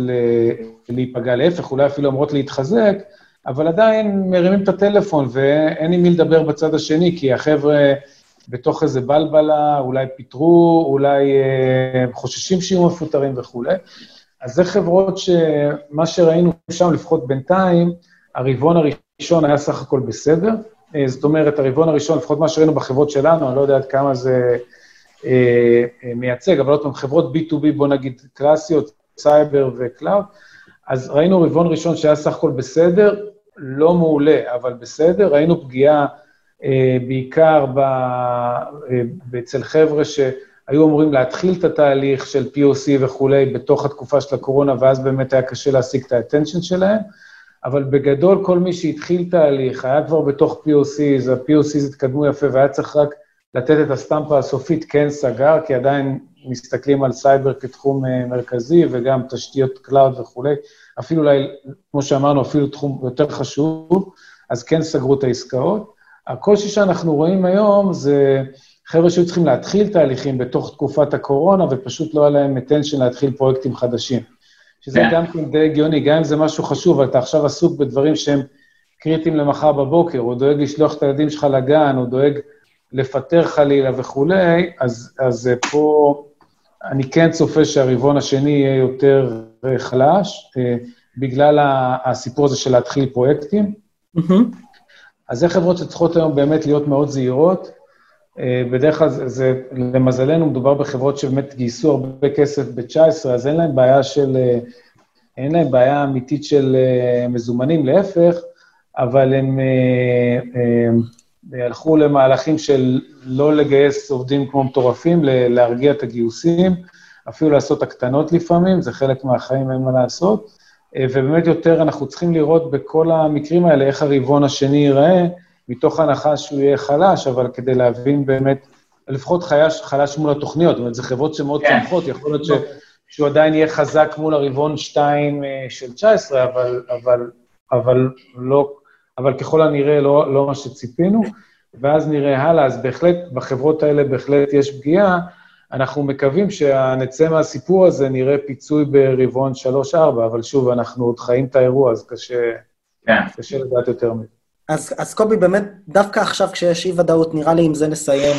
להיפגע, להפך, אולי אפילו אמורות להתחזק, אבל עדיין מרימים את הטלפון ואין עם מי לדבר בצד השני, כי החבר'ה בתוך איזה בלבלה, אולי פיטרו, אולי אה, חוששים שיהיו מפוטרים וכולי. אז זה חברות שמה שראינו שם, לפחות בינתיים, הרבעון הראשון היה סך הכל בסדר. אה, זאת אומרת, הרבעון הראשון, לפחות מה שראינו בחברות שלנו, אני לא יודע עד כמה זה מייצג, אבל עוד פעם, חברות B2B, בוא נגיד קלאסיות, סייבר ו cloud, אז ראינו רבעון ראשון שהיה סך הכל בסדר, לא מעולה, אבל בסדר. ראינו פגיעה אה, בעיקר ב, אה, אצל חבר'ה שהיו אמורים להתחיל את התהליך של POC וכולי בתוך התקופה של הקורונה, ואז באמת היה קשה להשיג את ה attention שלהם. אבל בגדול, כל מי שהתחיל תהליך, היה כבר בתוך POCs, ה-POCs התקדמו יפה והיה צריך רק לתת את הסטמפה הסופית, כן סגר, כי עדיין מסתכלים על סייבר כתחום אה, מרכזי, וגם תשתיות cloud וכולי, אפילו אולי, כמו שאמרנו, אפילו תחום יותר חשוב, אז כן סגרו את העסקאות. הקושי שאנחנו רואים היום זה חבר'ה שהיו צריכים להתחיל תהליכים בתוך תקופת הקורונה, ופשוט לא היה להם attention להתחיל פרויקטים חדשים. שזה yeah. כן. גם כן די הגיוני, גם אם זה משהו חשוב, אבל אתה עכשיו עסוק בדברים שהם קריטיים למחר בבוקר, או דואג לשלוח את הילדים שלך לגן, או דואג לפטר חלילה וכולי, אז, אז פה אני כן צופה שהרבעון השני יהיה יותר חלש, אה, בגלל הסיפור הזה של להתחיל פרויקטים. Mm-hmm. אז זה חברות שצריכות היום באמת להיות מאוד זהירות. אה, בדרך כלל זה, זה, למזלנו, מדובר בחברות שבאמת גייסו הרבה כסף ב-19, אז אין להם בעיה של, אה, אין להם בעיה אמיתית של אה, מזומנים, להפך, אבל הם, הם הלכו למהלכים של לא לגייס עובדים כמו מטורפים, להרגיע את הגיוסים, אפילו לעשות הקטנות לפעמים, זה חלק מהחיים, אין מה לעשות. ובאמת יותר אנחנו צריכים לראות בכל המקרים האלה איך הרבעון השני ייראה, מתוך הנחה שהוא יהיה חלש, אבל כדי להבין באמת, לפחות חלש, חלש מול התוכניות, זאת אומרת, זה חברות שמאוד כן. צומחות, יכול להיות ש, שהוא עדיין יהיה חזק מול הרבעון 2 אה, של 19, אבל, אבל, אבל, לא, אבל ככל הנראה לא, לא מה שציפינו, ואז נראה הלאה, אז בהחלט, בחברות האלה בהחלט יש פגיעה. אנחנו מקווים שנצא מהסיפור הזה, נראה פיצוי ברבעון 3-4, אבל שוב, אנחנו עוד חיים את האירוע, אז קשה, כן. קשה לדעת יותר מזה. אז, אז קובי, באמת, דווקא עכשיו כשיש אי-ודאות, נראה לי עם זה נסיים.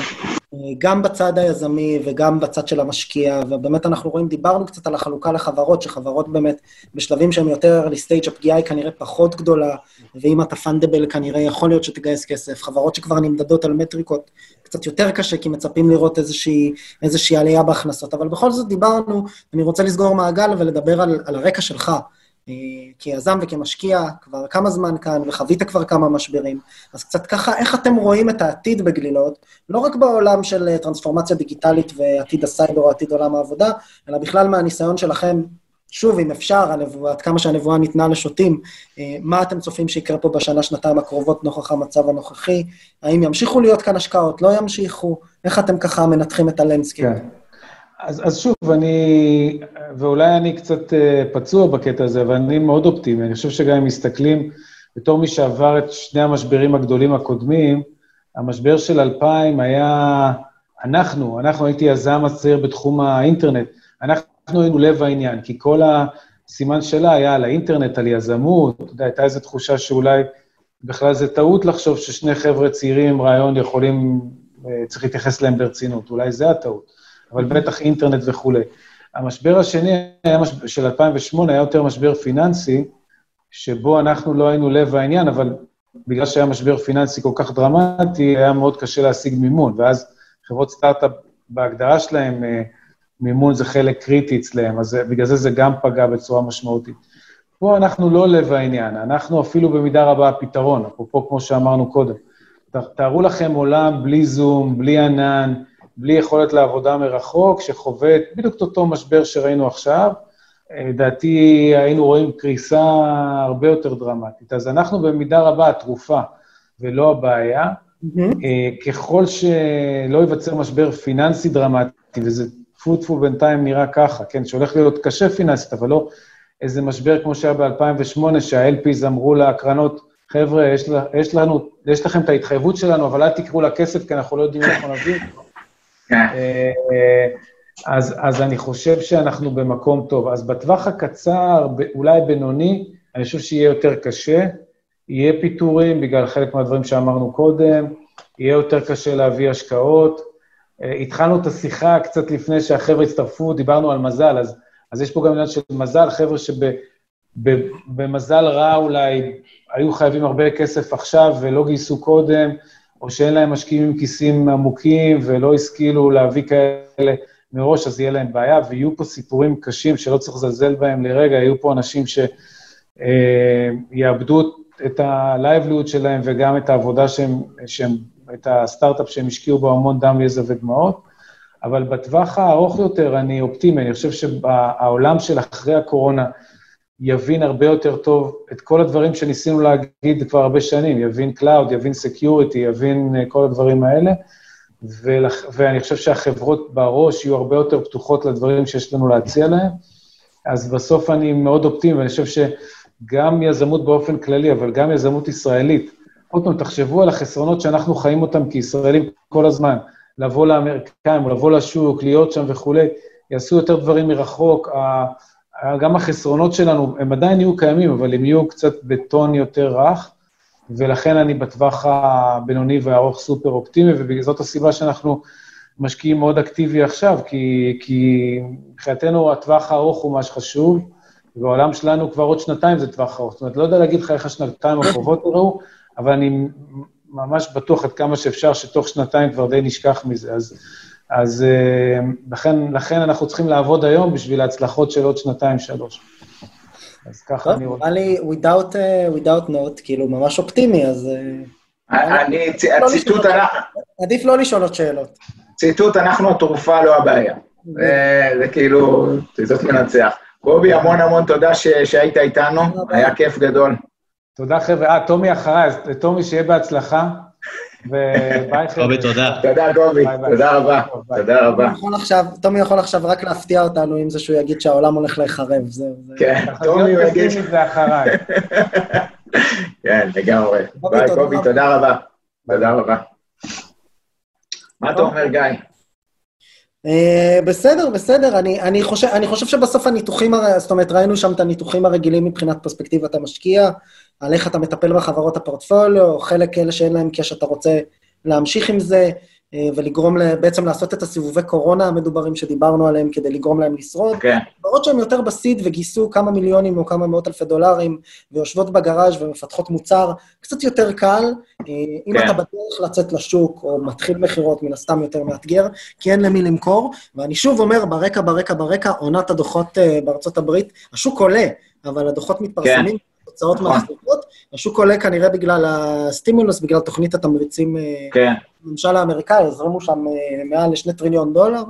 גם בצד היזמי וגם בצד של המשקיע, ובאמת אנחנו רואים, דיברנו קצת על החלוקה לחברות, שחברות באמת בשלבים שהם יותר לסטייג' הפגיעה היא כנראה פחות גדולה, ואם אתה פונדבל כנראה יכול להיות שתגייס כסף. חברות שכבר נמדדות על מטריקות, קצת יותר קשה, כי מצפים לראות איזושהי, איזושהי עלייה בהכנסות. אבל בכל זאת דיברנו, אני רוצה לסגור מעגל ולדבר על, על הרקע שלך. כיזם וכמשקיע כבר כמה זמן כאן, וחווית כבר כמה משברים. אז קצת ככה, איך אתם רואים את העתיד בגלילות, לא רק בעולם של אה, טרנספורמציה דיגיטלית ועתיד הסייבר או עתיד עולם העבודה, אלא בכלל מהניסיון שלכם, שוב, אם אפשר, הנבואה, עד כמה שהנבואה ניתנה לשוטים, אה, מה אתם צופים שיקרה פה בשנה, שנתיים הקרובות נוכח המצב הנוכחי? האם ימשיכו להיות כאן השקעות, לא ימשיכו? איך אתם ככה מנתחים את הלנסקי? כן. אז, אז שוב, אני, ואולי אני קצת אה, פצוע בקטע הזה, אבל אני מאוד אופטימי. אני חושב שגם אם מסתכלים, בתור מי שעבר את שני המשברים הגדולים הקודמים, המשבר של 2000 היה, אנחנו, אנחנו הייתי יזם הצעיר בתחום האינטרנט, אנחנו היינו לב העניין, כי כל הסימן שלה היה על האינטרנט, על יזמות, אתה יודע, הייתה איזו תחושה שאולי בכלל זה טעות לחשוב ששני חבר'ה צעירים עם רעיון יכולים, אה, צריך להתייחס אליהם ברצינות, אולי זה הטעות. אבל בטח אינטרנט וכולי. המשבר השני היה משבר, של 2008 היה יותר משבר פיננסי, שבו אנחנו לא היינו לב העניין, אבל בגלל שהיה משבר פיננסי כל כך דרמטי, היה מאוד קשה להשיג מימון, ואז חברות סטארט-אפ, בהגדרה שלהם, אה, מימון זה חלק קריטי אצלהם, אז בגלל זה זה גם פגע בצורה משמעותית. פה אנחנו לא לב העניין, אנחנו אפילו במידה רבה הפתרון, אפרופו כמו שאמרנו קודם. תארו לכם עולם בלי זום, בלי ענן, בלי יכולת לעבודה מרחוק, שחווה בדיוק את אותו משבר שראינו עכשיו. לדעתי היינו רואים קריסה הרבה יותר דרמטית. אז אנחנו במידה רבה התרופה ולא הבעיה. Mm-hmm. ככל שלא ייווצר משבר פיננסי דרמטי, וזה טפו טפו בינתיים נראה ככה, כן, שהולך להיות קשה פיננסית, אבל לא איזה משבר כמו שהיה ב-2008, שה-LPs אמרו לקרנות, חבר'ה, יש, יש, לנו, יש לכם את ההתחייבות שלנו, אבל אל תקראו לה כסף, כי אנחנו לא יודעים איך נביא. כן. אה, אז, אז אני חושב שאנחנו במקום טוב. אז בטווח הקצר, אולי בינוני, אני חושב שיהיה יותר קשה. יהיה פיטורים בגלל חלק מהדברים שאמרנו קודם, יהיה יותר קשה להביא השקעות. אה, התחלנו את השיחה קצת לפני שהחבר'ה הצטרפו, דיברנו על מזל, אז, אז יש פה גם עניין של מזל, חבר'ה שבמזל רע אולי היו חייבים הרבה כסף עכשיו ולא גייסו קודם, או שאין להם משקיעים עם כיסים עמוקים ולא השכילו להביא כאלה מראש, אז יהיה להם בעיה, ויהיו פה סיפורים קשים שלא צריך לזלזל בהם לרגע, יהיו פה אנשים שיאבדו אה, את ה-livelihood שלהם וגם את העבודה שהם, שהם, את הסטארט-אפ שהם השקיעו בו המון דם, יזע ודמעות. אבל בטווח הארוך יותר אני אופטימי, אני חושב שהעולם של אחרי הקורונה, יבין הרבה יותר טוב את כל הדברים שניסינו להגיד כבר הרבה שנים, יבין Cloud, יבין Security, יבין uh, כל הדברים האלה, ולח... ואני חושב שהחברות בראש יהיו הרבה יותר פתוחות לדברים שיש לנו להציע להם. אז בסוף אני מאוד אופטימי, ואני חושב שגם יזמות באופן כללי, אבל גם יזמות ישראלית, עוד פעם, תחשבו על החסרונות שאנחנו חיים אותם כישראלים כל הזמן, לבוא לאמריקאים לבוא לשוק, להיות שם וכולי, יעשו יותר דברים מרחוק, גם החסרונות שלנו, הם עדיין יהיו קיימים, אבל הם יהיו קצת בטון יותר רך, ולכן אני בטווח הבינוני והארוך סופר אופטימי, וזאת הסיבה שאנחנו משקיעים מאוד אקטיבי עכשיו, כי, כי מבחינתנו הטווח הארוך הוא מה שחשוב, והעולם שלנו כבר עוד שנתיים זה טווח ארוך. זאת אומרת, לא יודע להגיד לך איך השנתיים הקרובות יראו, אבל אני ממש בטוח עד כמה שאפשר שתוך שנתיים כבר די נשכח מזה. אז אז uh, לכן, לכן אנחנו צריכים לעבוד היום בשביל ההצלחות של עוד שנתיים-שלוש. אז ככה אני רוצה... נראה לי, without, uh, without note, כאילו, ממש אופטימי, אז... אה, אני, הציטוט... לא עדיף לא לשאול עוד שאלות. ציטוט, אנחנו התרופה, לא הבעיה. זה כאילו, ציטוט מנצח. קובי, המון המון תודה שהיית איתנו, היה כיף גדול. תודה, חבר'ה. אה, טומי אחריי, אז טומי, שיהיה בהצלחה. וביי *laughs* חבר'ה. קובי, תודה. תודה, קובי. תודה רבה. תודה רבה. תומי יכול עכשיו רק להפתיע אותנו עם זה שהוא יגיד שהעולם הולך להיחרב, זהו. כן, תומי הוא יגיד... זה אחריי. *laughs* כן, לגמרי. ביי, קובי, תודה רבה. תודה רבה. מה אתה אומר, גיא? Uh, בסדר, בסדר. אני, אני, חושב, אני חושב שבסוף הניתוחים, זאת אומרת, ראינו שם את הניתוחים הרגילים מבחינת פרספקטיבת המשקיע, על איך אתה מטפל בחברות הפורטפוליו, חלק אלה שאין להם קש, אתה רוצה להמשיך עם זה. אה, ולגרום בעצם לעשות את הסיבובי קורונה המדוברים שדיברנו עליהם כדי לגרום להם לשרוד. כן, חברות שהן יותר בסיד וגייסו כמה מיליונים או כמה מאות אלפי דולרים ויושבות בגראז' ומפתחות מוצר, קצת יותר קל. אה, אם כן. אתה בדרך לצאת לשוק או מתחיל מכירות, מן הסתם יותר מאתגר, כי אין למי למכור. ואני שוב אומר, ברקע, ברקע, ברקע, עונת הדוחות אה, בארצות הברית, השוק עולה, אבל הדוחות מתפרסמים, תוצאות נכון. מאכזבות. השוק עולה כנראה בגלל הסטימולוס, בגלל תוכנית התמריצים אה, כן, הממשל האמריקאי, הזרימו שם אה, מעל לשני טריליון דולר,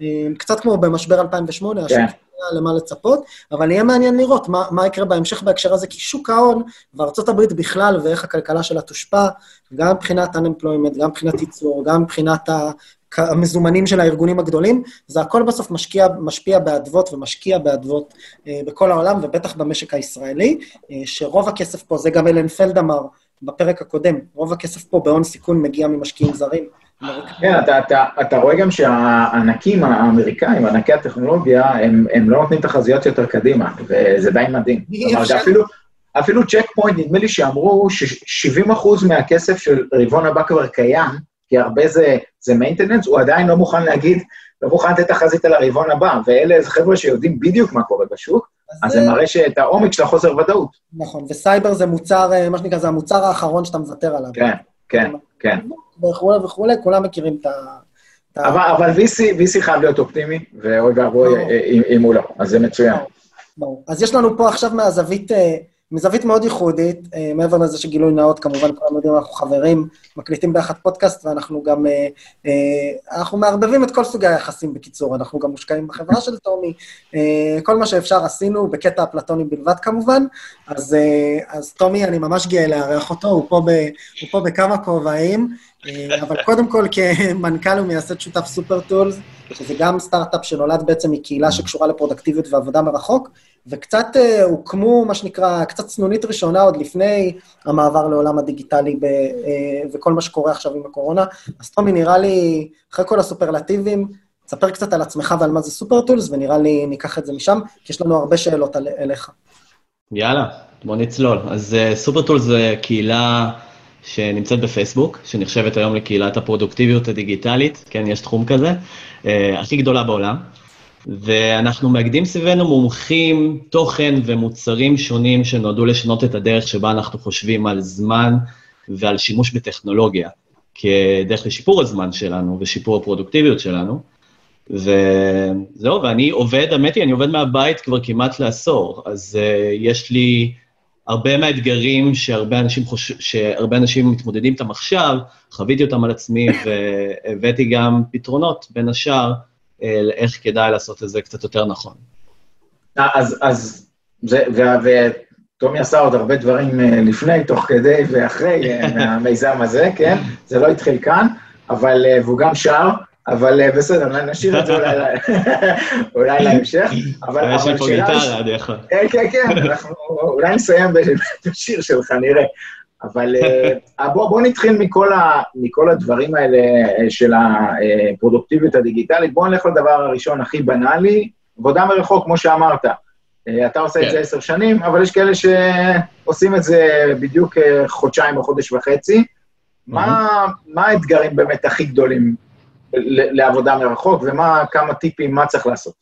אה, קצת כמו במשבר 2008, השוק כן. היה למה לצפות, אבל יהיה מעניין לראות מה, מה יקרה בהמשך בהקשר הזה, כי שוק ההון וארצות הברית בכלל, ואיך הכלכלה שלה תושפע, גם מבחינת unemployment, גם מבחינת ייצור, גם מבחינת. המזומנים של הארגונים הגדולים, זה הכל בסוף משקיע, משפיע באדוות ומשקיע באדוות אה, בכל העולם, ובטח במשק הישראלי, אה, שרוב הכסף פה, זה גם אלן פלד אמר בפרק הקודם, רוב הכסף פה בהון סיכון מגיע ממשקיעים זרים. כן, אתה, אתה, אתה רואה גם שהענקים האמריקאים, ענקי הטכנולוגיה, הם, הם לא נותנים תחזיות יותר קדימה, וזה די מדהים. כלומר, אפשר. אפילו, אפילו צ'ק פוינט, נדמה לי שאמרו ש-70% מהכסף של רבעון הבא כבר קיים, כי הרבה זה, זה maintenance, הוא עדיין לא מוכן להגיד, לא מוכן לתת תחזית על הרבעון הבא, ואלה זה חבר'ה שיודעים בדיוק מה קורה בשוק, אז זה מראה שאת העומק של החוסר ודאות. נכון, וסייבר זה מוצר, אה, מה שנקרא, זה המוצר האחרון שאתה מוותר עליו. כן, כן, כן. וכולי וכולי, כולם מכירים את ה... אבל, VC, חייב להיות אופטימי, ואוי ואבוי אם הוא לא, אז זה מצוין. ברור. אז יש לנו פה עכשיו מהזווית, אה, מזווית מאוד ייחודית, אה, מעבר לזה שגילוי נאות, כמובן, כולם יודעים, אנחנו חברים, מקליטים ביחד פודקאסט, ואנחנו גם, אה, אה, אנחנו מערבבים את כל סוגי היחסים, בקיצור, אנחנו גם מושקעים בחברה של טומי, כל מה שאפשר עשינו, בקטע אפלטוני בלבד כמובן, אז, אז טומי, אני ממש גאה לארח אותו, הוא פה, ב, הוא פה בכמה כובעים, אבל קודם כל כמנכ"ל ומייסד שותף Supertools, שזה גם סטארט-אפ שנולד בעצם מקהילה שקשורה לפרודוקטיביות ועבודה מרחוק, וקצת אה, הוקמו, מה שנקרא, קצת סנונית ראשונה עוד לפני המעבר לעולם הדיגיטלי ב, אה, וכל מה שקורה עכשיו עם הקורונה. אז טומי, נראה לי, אחרי כל הסופרלטיבים, תספר קצת על עצמך ועל מה זה Supertools, ונראה לי ניקח את זה משם, כי יש לנו הרבה שאלות על, אליך. יאללה, בוא נצלול. אז Supertools זה קהילה שנמצאת בפייסבוק, שנחשבת היום לקהילת הפרודוקטיביות הדיגיטלית, כן, יש תחום כזה, אה, הכי גדולה בעולם. ואנחנו מאגדים סביבנו מומחים, תוכן ומוצרים שונים שנועדו לשנות את הדרך שבה אנחנו חושבים על זמן ועל שימוש בטכנולוגיה, כדרך לשיפור הזמן שלנו ושיפור הפרודוקטיביות שלנו. וזהו, ואני עובד, האמת היא, אני עובד מהבית כבר כמעט לעשור, אז uh, יש לי הרבה מהאתגרים שהרבה אנשים, חוש... שהרבה אנשים מתמודדים איתם עכשיו, חוויתי אותם על עצמי והבאתי גם פתרונות, בין השאר, לאיך כדאי לעשות את זה קצת יותר נכון. אז, אז זה, וטומי עשה עוד הרבה דברים אה, לפני, תוך כדי ואחרי אה, *laughs* מהמיזם הזה, כן? זה לא התחיל כאן, אבל, אה, והוא גם שר, אבל בסדר, נשאיר את זה אולי, *laughs* אולי להמשך. אבל, יש לי פה. גיטרה לידיך. כן, כן, כן, אנחנו אולי נסיים *laughs* בשיר שלך, נראה. אבל אה, בוא, בוא נתחיל מכל, ה, מכל הדברים האלה אה, של הפרודוקטיביות הדיגיטלית. בוא נלך לדבר הראשון הכי בנאלי, עבודה מרחוק, כמו שאמרת. אה, אתה עושה את כן. זה עשר שנים, אבל יש כאלה שעושים את זה בדיוק חודשיים או חודש וחצי. מה, מה האתגרים באמת הכי גדולים לעבודה מרחוק, ומה, כמה טיפים, מה צריך לעשות?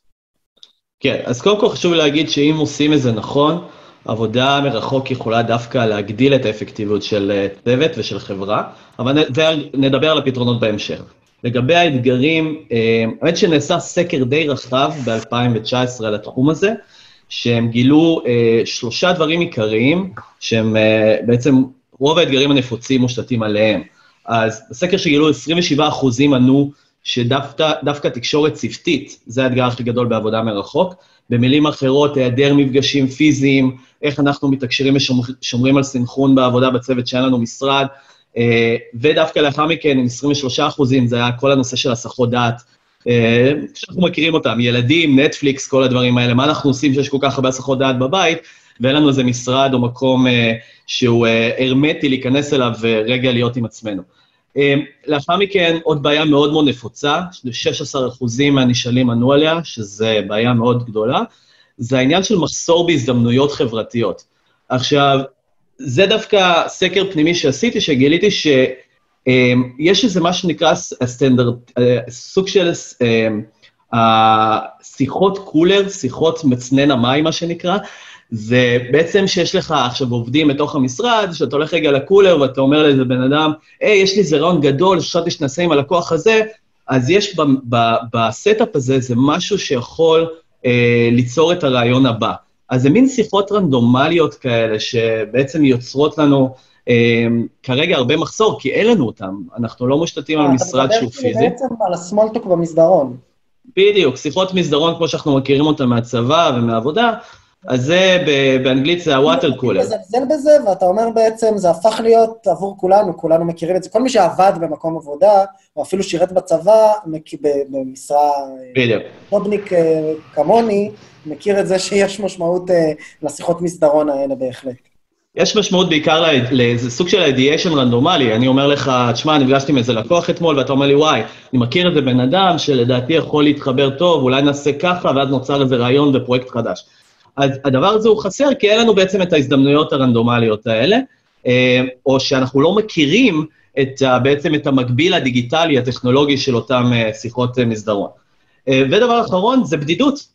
כן, אז קודם כל חשוב להגיד שאם עושים את זה נכון, עבודה מרחוק יכולה דווקא להגדיל את האפקטיביות של אה, צוות ושל חברה, אבל זה- נדבר על הפתרונות בהמשך. לגבי האתגרים, אה, האמת שנעשה סקר די רחב ב-2019 על התחום הזה, שהם גילו אה, שלושה דברים עיקריים, שהם בעצם, רוב האתגרים הנפוצים מושתתים עליהם. אז בסקר שגילו 27 אחוזים ענו שדווקא דווקא תקשורת צוותית, זה האתגר הכי גדול בעבודה מרחוק. במילים אחרות, היעדר מפגשים פיזיים, איך אנחנו מתקשרים ושומרים על סנכרון בעבודה בצוות שאין לנו משרד, אה, ודווקא לאחר מכן, עם 23 אחוזים, זה היה כל הנושא של הסחות דעת, אה, שאנחנו מכירים אותם, ילדים, נטפליקס, כל הדברים האלה, מה אנחנו עושים שיש כל כך הרבה הסחות דעת בבית, ואין לנו איזה משרד או מקום אה, שהוא הרמטי להיכנס אליו ורגע להיות עם עצמנו. אה, לאחר מכן, עוד בעיה מאוד מאוד נפוצה, 16% מהנשאלים ענו עליה, שזה בעיה מאוד גדולה, זה העניין של מחסור בהזדמנויות חברתיות. עכשיו, זה דווקא סקר פנימי שעשיתי, שגיליתי אמ, יש איזה מה שנקרא הסטנדרט, אה, סוג של אמ, השיחות cooler, שיחות מצנן המים, מה שנקרא, זה בעצם שיש לך עכשיו עובדים בתוך המשרד, שאתה הולך רגע ל cooler ואתה אומר לאיזה בן אדם, היי, יש לי איזה רעיון גדול, חשבתי שנעשה עם הלקוח הזה, אז יש בסטאפ הזה, זה משהו שיכול אה, ליצור את הרעיון הבא. אז זה מין שיחות רנדומליות כאלה, שבעצם יוצרות לנו אה, כרגע הרבה מחסור, כי אין לנו אותם. אנחנו לא מושתתים על משרד שהוא פיזי. אתה מדבר בעצם על הסמולטוק במסדרון. בדיוק, שיחות מסדרון כמו שאנחנו מכירים אותן מהצבא ומעבודה, אז זה, באנגלית זה הוואטר קולר. אתה מזלזל בזה, ואתה אומר בעצם, זה הפך להיות עבור כולנו, כולנו מכירים את זה. כל מי שעבד במקום עבודה, או אפילו שירת בצבא, במשרה... בדיוק. פודניק אה, כמוני, מכיר את זה שיש משמעות אה, לשיחות מסדרון האלה בהחלט. יש משמעות בעיקר לאיזה סוג של אידיאשן רנדומלי. אני אומר לך, תשמע, נפגשתי עם איזה לקוח אתמול, ואתה אומר לי, וואי, אני מכיר איזה בן אדם שלדעתי יכול להתחבר טוב, אולי נעשה ככה, ואז נוצר איזה רעיון ופרויקט חדש. אז הדבר הזה הוא חסר, כי אין לנו בעצם את ההזדמנויות הרנדומליות האלה, אה, או שאנחנו לא מכירים את, בעצם את המקביל הדיגיטלי, הטכנולוגי של אותן אה, שיחות אה, מסדרון. ודבר אחרון, זה בדידות.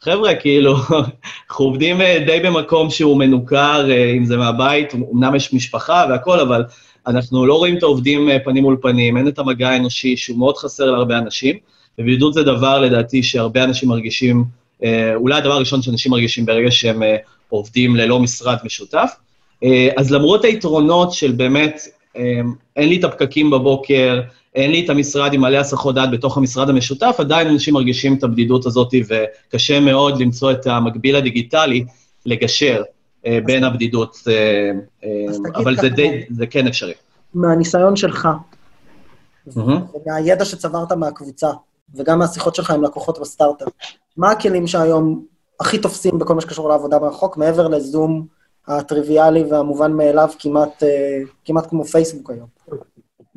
חבר'ה, כאילו, *laughs* אנחנו עובדים די במקום שהוא מנוכר, אם זה מהבית, אמנם יש משפחה והכול, אבל אנחנו לא רואים את העובדים פנים מול פנים, אין את המגע האנושי שהוא מאוד חסר להרבה אנשים, ובדידות זה דבר, לדעתי, שהרבה אנשים מרגישים אולי הדבר הראשון שאנשים מרגישים ברגע שהם אה, עובדים ללא משרד משותף. אה, אז למרות היתרונות של באמת, אין לי את הפקקים בבוקר, אין לי את המשרד עם מלא הסחות דעת בתוך המשרד המשותף, עדיין אנשים מרגישים את הבדידות הזאת, וקשה מאוד למצוא את המקביל הדיגיטלי לגשר בין הבדידות, אבל זה, די, זה כן אפשרי. מהניסיון שלך, ומהידע שצברת מהקבוצה, וגם מהשיחות שלך עם לקוחות בסטארט-אפ, מה הכלים שהיום הכי תופסים בכל מה שקשור לעבודה מרחוק, מעבר לזום הטריוויאלי והמובן מאליו, כמעט, אה, כמעט כמו פייסבוק היום?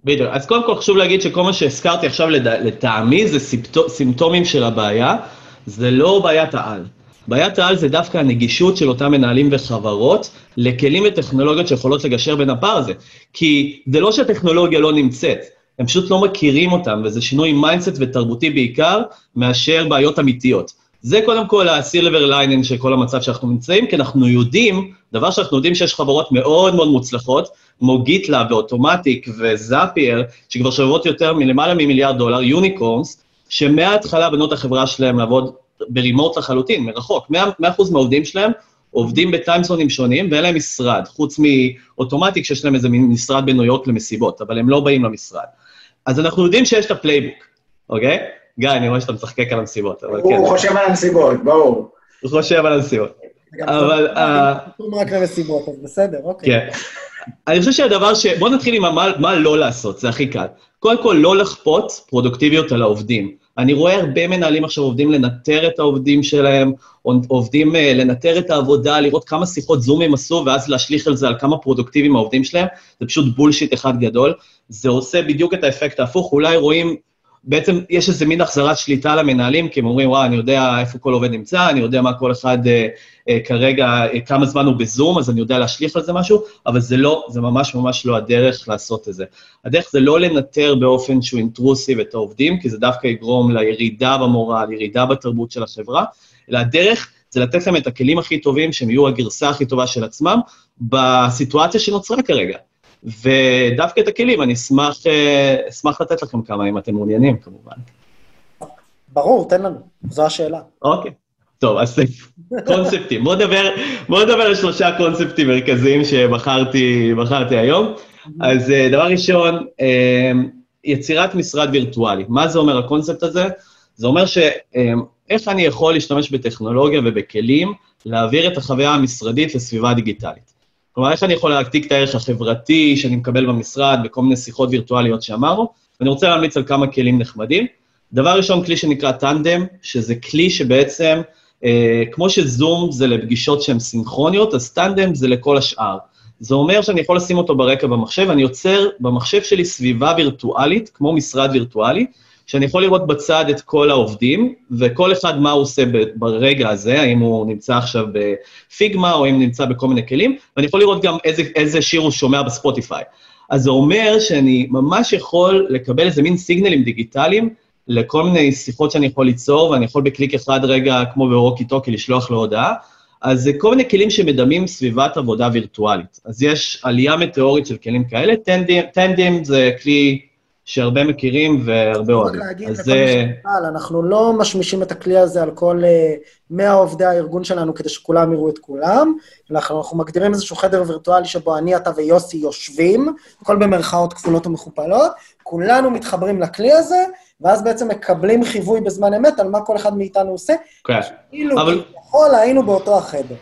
בדיוק. אז קודם כל חשוב להגיד שכל מה שהזכרתי עכשיו לטעמי זה סימפטומים של הבעיה, זה לא בעיית העל. בעיית העל זה דווקא הנגישות של אותם מנהלים וחברות לכלים וטכנולוגיות שיכולות לגשר בין הפער הזה. כי זה לא שהטכנולוגיה לא נמצאת, הם פשוט לא מכירים אותם, וזה שינוי mindset ותרבותי בעיקר, מאשר בעיות אמיתיות. זה קודם כל ה-C-Level lining של כל המצב שאנחנו נמצאים, כי אנחנו יודעים, דבר שאנחנו יודעים שיש חברות מאוד מאוד מוצלחות, כמו גיטלה ואוטומטיק וזאפייר, שכבר שוות יותר מלמעלה ממיליארד דולר, יוניקורנס, שמההתחלה בנו את החברה שלהם לעבוד ברימוט לחלוטין, מרחוק. 100%, 100 מהעובדים שלהם עובדים בטיימסונים שונים ואין להם משרד, חוץ מאוטומטיק שיש להם איזה משרד בניו יורק למסיבות, אבל הם לא באים למשרד. אז אנחנו יודעים שיש את ה playbook, אוקיי? גיא, אני רואה שאתה משחקק על המסיבות, אבל כן. הוא חושב על המסיבות, ברור. הוא חושב על המסיבות. אבל... אה, רק למסיבות, אז בסדר, אוקיי. כן. אני חושב שהדבר ש... בואו נתחיל עם מה לא לעשות, זה הכי קל. קודם כל, לא לכפות פרודוקטיביות על העובדים. אני רואה הרבה מנהלים עכשיו עובדים לנטר את העובדים שלהם, עובדים אה, לנטר את העבודה, לראות כמה שיחות זום הם עשו, ואז להשליך על זה על כמה פרודוקטיביים העובדים שלהם, זה פשוט בולשיט אחד גדול. זה עושה בדיוק את האפקט ההפוך, אולי רואים, בעצם יש איזה מין החזרת שליטה למנהלים, כי הם אומרים, וואי, אני יודע איפה כל עובד נמצא, אני יודע מה כל אחד אה, אה, כרגע, אה, כמה זמן הוא בזום, אז אני יודע להשליך על זה משהו, אבל זה לא, זה ממש ממש לא הדרך לעשות את זה. הדרך זה לא לנטר באופן שהוא אינטרוסיב את העובדים, כי זה דווקא יגרום לירידה במורל, ירידה בתרבות של החברה, אלא הדרך זה לתת להם את הכלים הכי טובים, שהם יהיו הגרסה הכי טובה של עצמם, בסיטואציה שנוצרה כרגע. ודווקא את הכלים, אני אשמח, אה, אשמח לתת לכם כמה, אם אתם מעוניינים, כמובן. ברור, תן לנו, זו השאלה. אוקיי. טוב, אז קונספטים. בואו נדבר, בוא נדבר על שלושה קונספטים מרכזיים שבחרתי היום. אז אה, דבר ראשון, אה, יצירת משרד וירטואלי. מה זה אומר הקונספט הזה? זה אומר שאיך אני יכול להשתמש בטכנולוגיה ובכלים להעביר את החוויה המשרדית לסביבה דיגיטלית. כלומר, איך אני יכול להעתיק את הערך החברתי שאני מקבל במשרד בכל מיני שיחות וירטואליות שאמרנו, ואני רוצה להמליץ על כמה כלים נחמדים. דבר ראשון, כלי שנקרא טנדם, שזה כלי שבעצם, אה, כמו שזום זה לפגישות שהן סינכרוניות, אז טנדם זה לכל השאר. זה אומר שאני יכול לשים אותו ברקע במחשב, אני יוצר במחשב שלי סביבה וירטואלית, כמו משרד וירטואלי, שאני יכול לראות בצד את כל העובדים, וכל אחד מה הוא עושה ברגע הזה, האם הוא נמצא עכשיו ב Figma, או אם נמצא בכל מיני כלים, ואני יכול לראות גם איזה, איזה שיר הוא שומע ב Spotify. אז זה אומר שאני ממש יכול לקבל איזה מין סיגנלים דיגיטליים לכל מיני שיחות שאני יכול ליצור, ואני יכול בקליק אחד רגע, כמו בווקי טוקי, לשלוח לו הודעה. אז זה כל מיני כלים שמדמים סביבת עבודה וירטואלית. אז יש עלייה מטאורית של כלים כאלה, Tandem, Tandem זה כלי שהרבה מכירים והרבה אוהבים. רק להגיד אז לכל ששאל, אנחנו לא משמישים את הכלי הזה על כל אה, 100 עובדי הארגון שלנו כדי שכולם יראו את כולם, אנחנו, אנחנו מגדירים איזשהו חדר וירטואלי שבו אני, אתה ויוסי יושבים, הכל במרכאות כפולות ומכופלות, כולנו מתחברים לכלי הזה, ואז בעצם מקבלים חיווי בזמן אמת על מה כל אחד מאיתנו עושה, כן. כאילו אבל- כביכול היינו באותו החדר.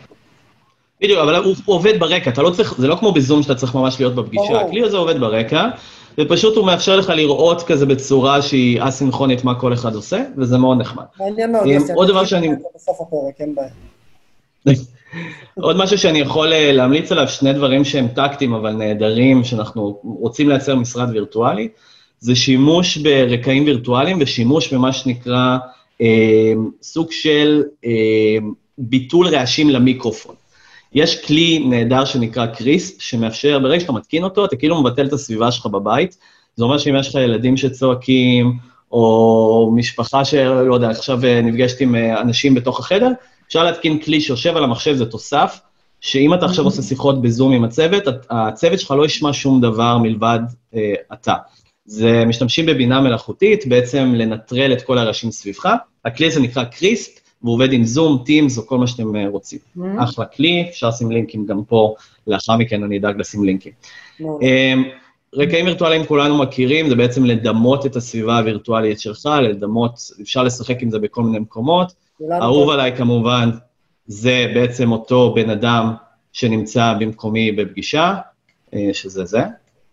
בדיוק, אבל הוא, הוא עובד ברקע, אתה לא צריך, זה לא כמו בזום שאתה צריך ממש להיות בפגישה. הכלי הזה עובד ברקע, ופשוט הוא מאפשר לך לראות כזה בצורה שהיא א-סינכרונית מה כל אחד עושה, וזה מאוד נחמד. מעניין מאוד, יוסי. עוד דבר שאני- בסוף הפרק, אין בעיה. *laughs* עוד משהו שאני יכול אה, להמליץ עליו, שני דברים שהם טקטיים אבל נהדרים, שאנחנו רוצים לייצר משרד וירטואלי, זה שימוש ברקעים וירטואליים ושימוש במה שנקרא אה, סוג של אה, ביטול רעשים למיקרופון. יש כלי נהדר שנקרא קריספ, שמאפשר, ברגע שאתה מתקין אותו, אתה כאילו מבטל את הסביבה שלך בבית. זה אומר שאם יש לך ילדים שצועקים, או משפחה שלא יודע, עכשיו אה, נפגשת עם אה, אנשים בתוך החדר, אפשר להתקין כלי שיושב על המחשב, זה תוסף, שאם אתה עכשיו עושה שיחות בזום עם הצוות, הצוות שלך לא ישמע שום דבר מלבד אה, אתה. זה משתמשים בבינה מלאכותית, בעצם לנטרל את כל הרעשים סביבך. הכלי הזה נקרא קריספ, והוא עובד עם זום, טימס או כל מה שאתם אה, רוצים. Mm-hmm. אחלה כלי, אפשר לשים לינקים גם פה, לאחר מכן אני אדאג לשים לינקים. מעולה. אמ, רקעים וירטואליים כולנו מכירים, זה בעצם לדמות את הסביבה הווירטואלית שלך, לדמות, אפשר לשחק עם זה בכל מיני מקומות. אהוב. עליי כמובן, זה בעצם אותו בן אדם שנמצא במקומי בפגישה, אה, שזה זה.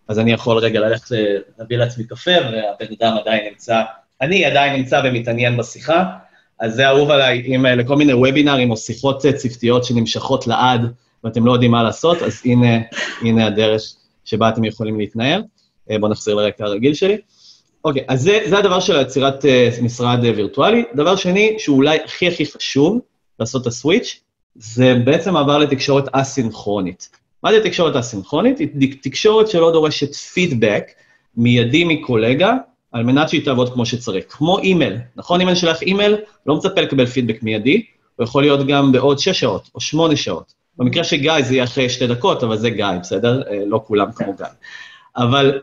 אז אני יכול רגע ללכת ל- להביא לעצמי קפה, והבן אדם עדיין נמצא, אני עדיין נמצא ומתעניין בשיחה, אז זה אהוב עליי, אם אה, לכל מיני וובינארים או שיחות אה, צוותיות שנמשכות לעד, ואתם לא יודעים מה לעשות, אז הנה, הנה הדרך שבה אתם יכולים להתנהל. אה, בואו נחזיר לרקע הרגיל שלי. אוקיי, אז זה, זה הדבר של יצירת משרד וירטואלי. דבר שני, שהוא אולי הכי הכי חשוב לעשות את הסוויץ', זה בעצם מעבר לתקשורת א-סינכרונית. מה זה תקשורת א-סינכרונית? היא תקשורת שלא דורשת פידבק מיידי מקולגה, על מנת שהיא תעבוד כמו שצריך. כמו אימייל, נכון? אם אני שולח אימייל, לא מצפה לקבל פידבק מיידי, הוא יכול להיות גם בעוד שש שעות או שמונה שעות. במקרה של גיא זה יהיה אחרי שתי דקות, אבל זה גיא, בסדר? אה, לא כולם כמו גיא. אבל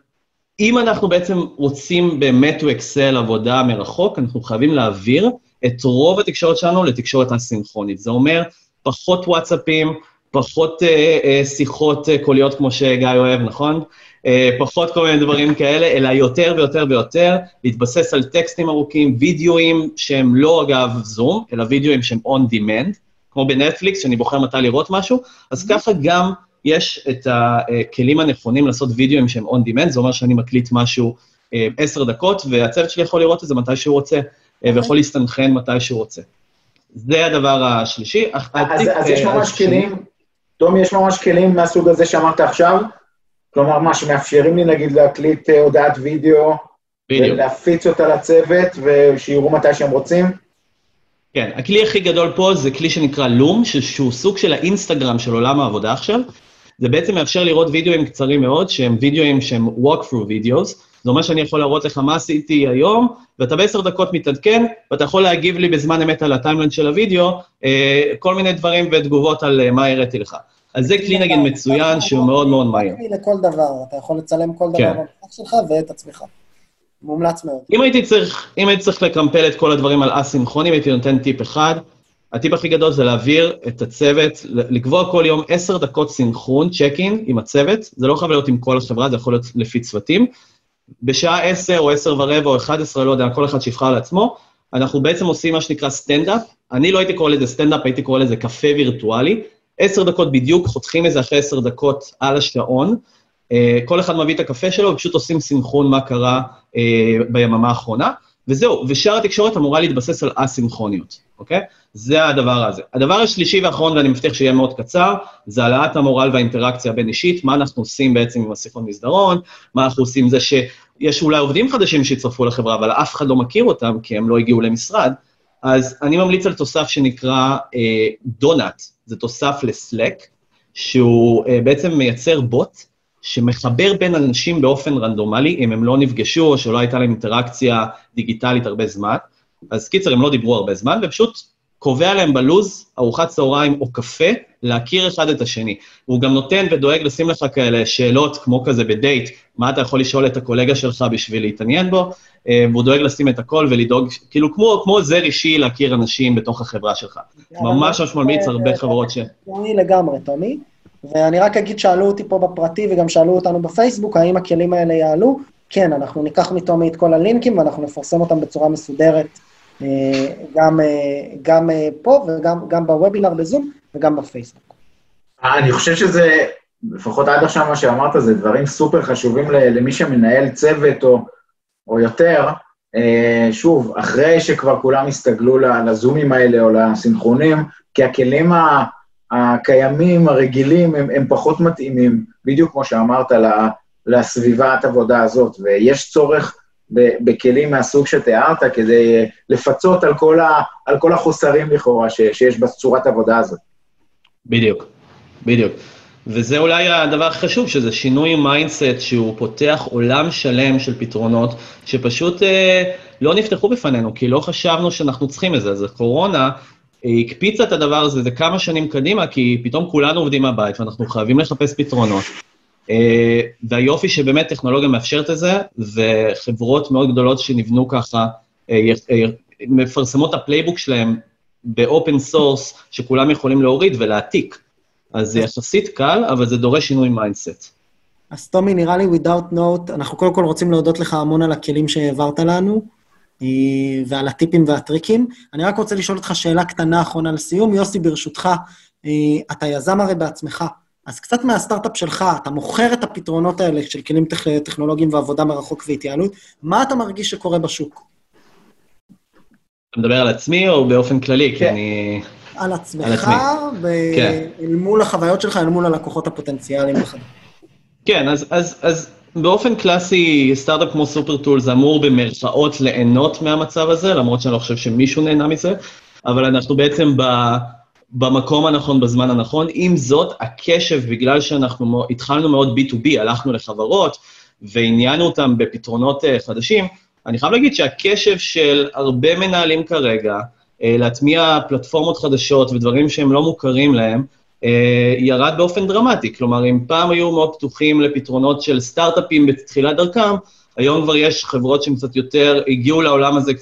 אם אנחנו בעצם רוצים באמת to excel עבודה מרחוק, אנחנו חייבים להעביר את רוב התקשורת שלנו לתקשורת א-סינכרונית. זה אומר פחות וואטסאפים, פחות אה, אה, שיחות אה, קוליות כמו שגיא אוהב, נכון? אה, פחות כל מיני דברים כאלה, אלא יותר ויותר ויותר להתבסס על טקסטים ארוכים, וידאוים שהם לא אגב זום, אלא וידאוים שהם on demand, כמו בנטפליקס, שאני בוחר מתי לראות משהו, אז ככה גם יש את הכלים הנכונים לעשות וידאוים שהם on demand, זה אומר שאני מקליט משהו אה, עשר דקות, והצוות שלי יכול לראות את זה מתי שהוא רוצה, אה, ויכול להסתנכרן מתי שהוא רוצה. זה הדבר השלישי. אז, אז יש אה, ממש כלים, תומי, יש ממש כלים מהסוג הזה שאמרת עכשיו? כלומר, מה, שמאפשרים לי נגיד להקליט אה, הודעת וידאו, בדיוק. ולהפיץ אותה לצוות, ושיראו מתי שהם רוצים? כן, הכלי הכי גדול פה זה כלי שנקרא לום, שהוא סוג של האינסטגרם של עולם העבודה עכשיו. זה בעצם מאפשר לראות וידאוים קצרים מאוד, שהם וידאוים שהם walkthrough videos. זה אומר שאני יכול להראות לך מה עשיתי היום, ואתה בעשר דקות מתעדכן, ואתה יכול להגיב לי בזמן אמת על הטיימלנד של הוידאו, אה, כל מיני דברים ותגובות על אה, מה הראיתי לך. אז זה כלי נגיד מצוין שהוא מאוד מאוד מהיר. לכל דבר, אתה יכול לצלם כל דבר כן. במסך שלך ואת עצמך. מומלץ מאוד. אם הייתי צריך, אם הייתי צריך לקמפל את כל הדברים על א-סינכרונים, הייתי נותן טיפ אחד. הטיפ הכי גדול זה להעביר את הצוות, לקבוע כל יום עשר דקות סינכרון, צ'ק אין עם הצוות, זה לא חייב להיות עם כל החברה, זה יכול להיות לפי צוותים. בשעה עשר או עשר ורבע או אחד עשרה, לא יודע, כל אחד שיבחר לעצמו, אנחנו בעצם עושים מה שנקרא סטנדאפ. אני לא הייתי קורא לזה סטנדאפ, הייתי קורא לזה קפה וירטואלי. עשר דקות בדיוק, חותכים את זה אחרי עשר דקות על השעון. אה, כל אחד מביא את הקפה שלו, ופשוט עושים סינכרון מה קרה אה, ביממה האחרונה, וזהו, ושאר התקשורת אמורה להתבסס על א-סינכרוניות, אוקיי? זה הדבר הזה. הדבר השלישי והאחרון, ואני מבטיח שיהיה מאוד קצר, זה העלאת המורל והאינטראקציה הבין-אישית, מה אנחנו עושים בעצם עם השיחות מסדרון, מה אנחנו עושים עם זה שיש אולי עובדים חדשים שהצטרפו לחברה, אבל אף אחד לא מכיר אותם, כי הם לא הגיעו למשרד, אז אני ממליץ על תוסף שנקרא אה, דונאט, זה תוסף לסלק, שהוא אה, בעצם מייצר בוט, שמחבר בין אנשים באופן רנדומלי, אם הם לא נפגשו או שלא הייתה להם אינטראקציה דיגיטלית הרבה זמן. אז קיצר, הם לא דיברו הרבה זמן, ופשוט קובע להם בלוז ארוחת צהריים או קפה, להכיר אחד את השני. הוא גם נותן ודואג לשים לך כאלה שאלות, כמו כזה בדייט, מה אתה יכול לשאול את הקולגה שלך בשביל להתעניין בו, אה, והוא דואג לשים את הכל ולדאוג, כאילו כמו, כמו עוזר אישי להכיר אנשים בתוך החברה שלך. ממש ממש ממליץ הרבה חברות ש... לגמרי, טומי. ואני רק אגיד, שאלו אותי פה בפרטי וגם שאלו אותנו בפייסבוק, האם הכלים האלה יעלו? כן, אנחנו ניקח מטומי את כל הלינקים ואנחנו נפרסם אותם בצורה מסודרת, אה, גם, אה, גם אה, פה וגם גם בוובינר בזום וגם בפייסבוק. אני חושב שזה, לפחות עד עכשיו מה שאמרת, זה דברים סופר חשובים למי שמנהל צוות או, או יותר. שוב, אחרי שכבר כולם הסתגלו לזומים האלה או לסינכרונים, כי הכלים הקיימים, הרגילים, הם, הם פחות מתאימים, בדיוק כמו שאמרת, לסביבת עבודה הזאת, ויש צורך בכלים מהסוג שתיארת כדי לפצות על כל, ה, על כל החוסרים לכאורה שיש בצורת עבודה הזאת. בדיוק, בדיוק. וזה אולי הדבר הכי חשוב, שזה שינוי mindset שהוא פותח עולם שלם של פתרונות שפשוט אה, לא נפתחו בפנינו, כי לא חשבנו שאנחנו צריכים את זה. אז הקורונה הקפיצה את הדבר הזה זה כמה שנים קדימה, כי פתאום כולנו עובדים מהבית ואנחנו חייבים לחפש פתרונות. אה, והיופי שבאמת טכנולוגיה מאפשרת את זה, וחברות מאוד גדולות שנבנו ככה, אה, אה, מפרסמות את ה playbook שלהם ב open source, שכולם יכולים להוריד ולהעתיק. אז זה יחסית קל, אבל זה דורש שינוי mindset. אז טומי, נראה לי without note, אנחנו קודם כל רוצים להודות לך המון על הכלים שהעברת לנו, ועל הטיפים והטריקים. אני רק רוצה לשאול אותך שאלה קטנה אחרונה לסיום. יוסי, ברשותך, אתה יזם הרי בעצמך. אז קצת מהסטארט-אפ שלך, אתה מוכר את הפתרונות האלה של כלים טכ... טכנולוגיים ועבודה מרחוק והתייעלות, מה אתה מרגיש שקורה בשוק? אתה מדבר על עצמי או באופן כללי? כן. כי אני... על עצמך, ב... כן. אל מול החוויות שלך, אל מול הלקוחות הפוטנציאליים וכדומה. כן, אז, אז, אז באופן קלאסי, סטארט-אפ כמו Supertools אמור במרכאות ליהנות מהמצב הזה, למרות שאני לא חושב שמישהו נהנה מזה, אבל אנחנו בעצם ב... במקום הנכון, בזמן הנכון. עם זאת, הקשב, בגלל שאנחנו התחלנו מאוד B2B, הלכנו לחברות ועניינו אותם בפתרונות uh, חדשים, אני חייב להגיד שהקשב של הרבה מנהלים כרגע, uh, להטמיע פלטפורמות חדשות ודברים שהם לא מוכרים להם, ירד באופן דרמטי. כלומר, אם פעם היו מאוד פתוחים לפתרונות של סטארט-אפים בתחילת דרכם, היום כבר יש חברות שהן קצת יותר, הגיעו לעולם הזה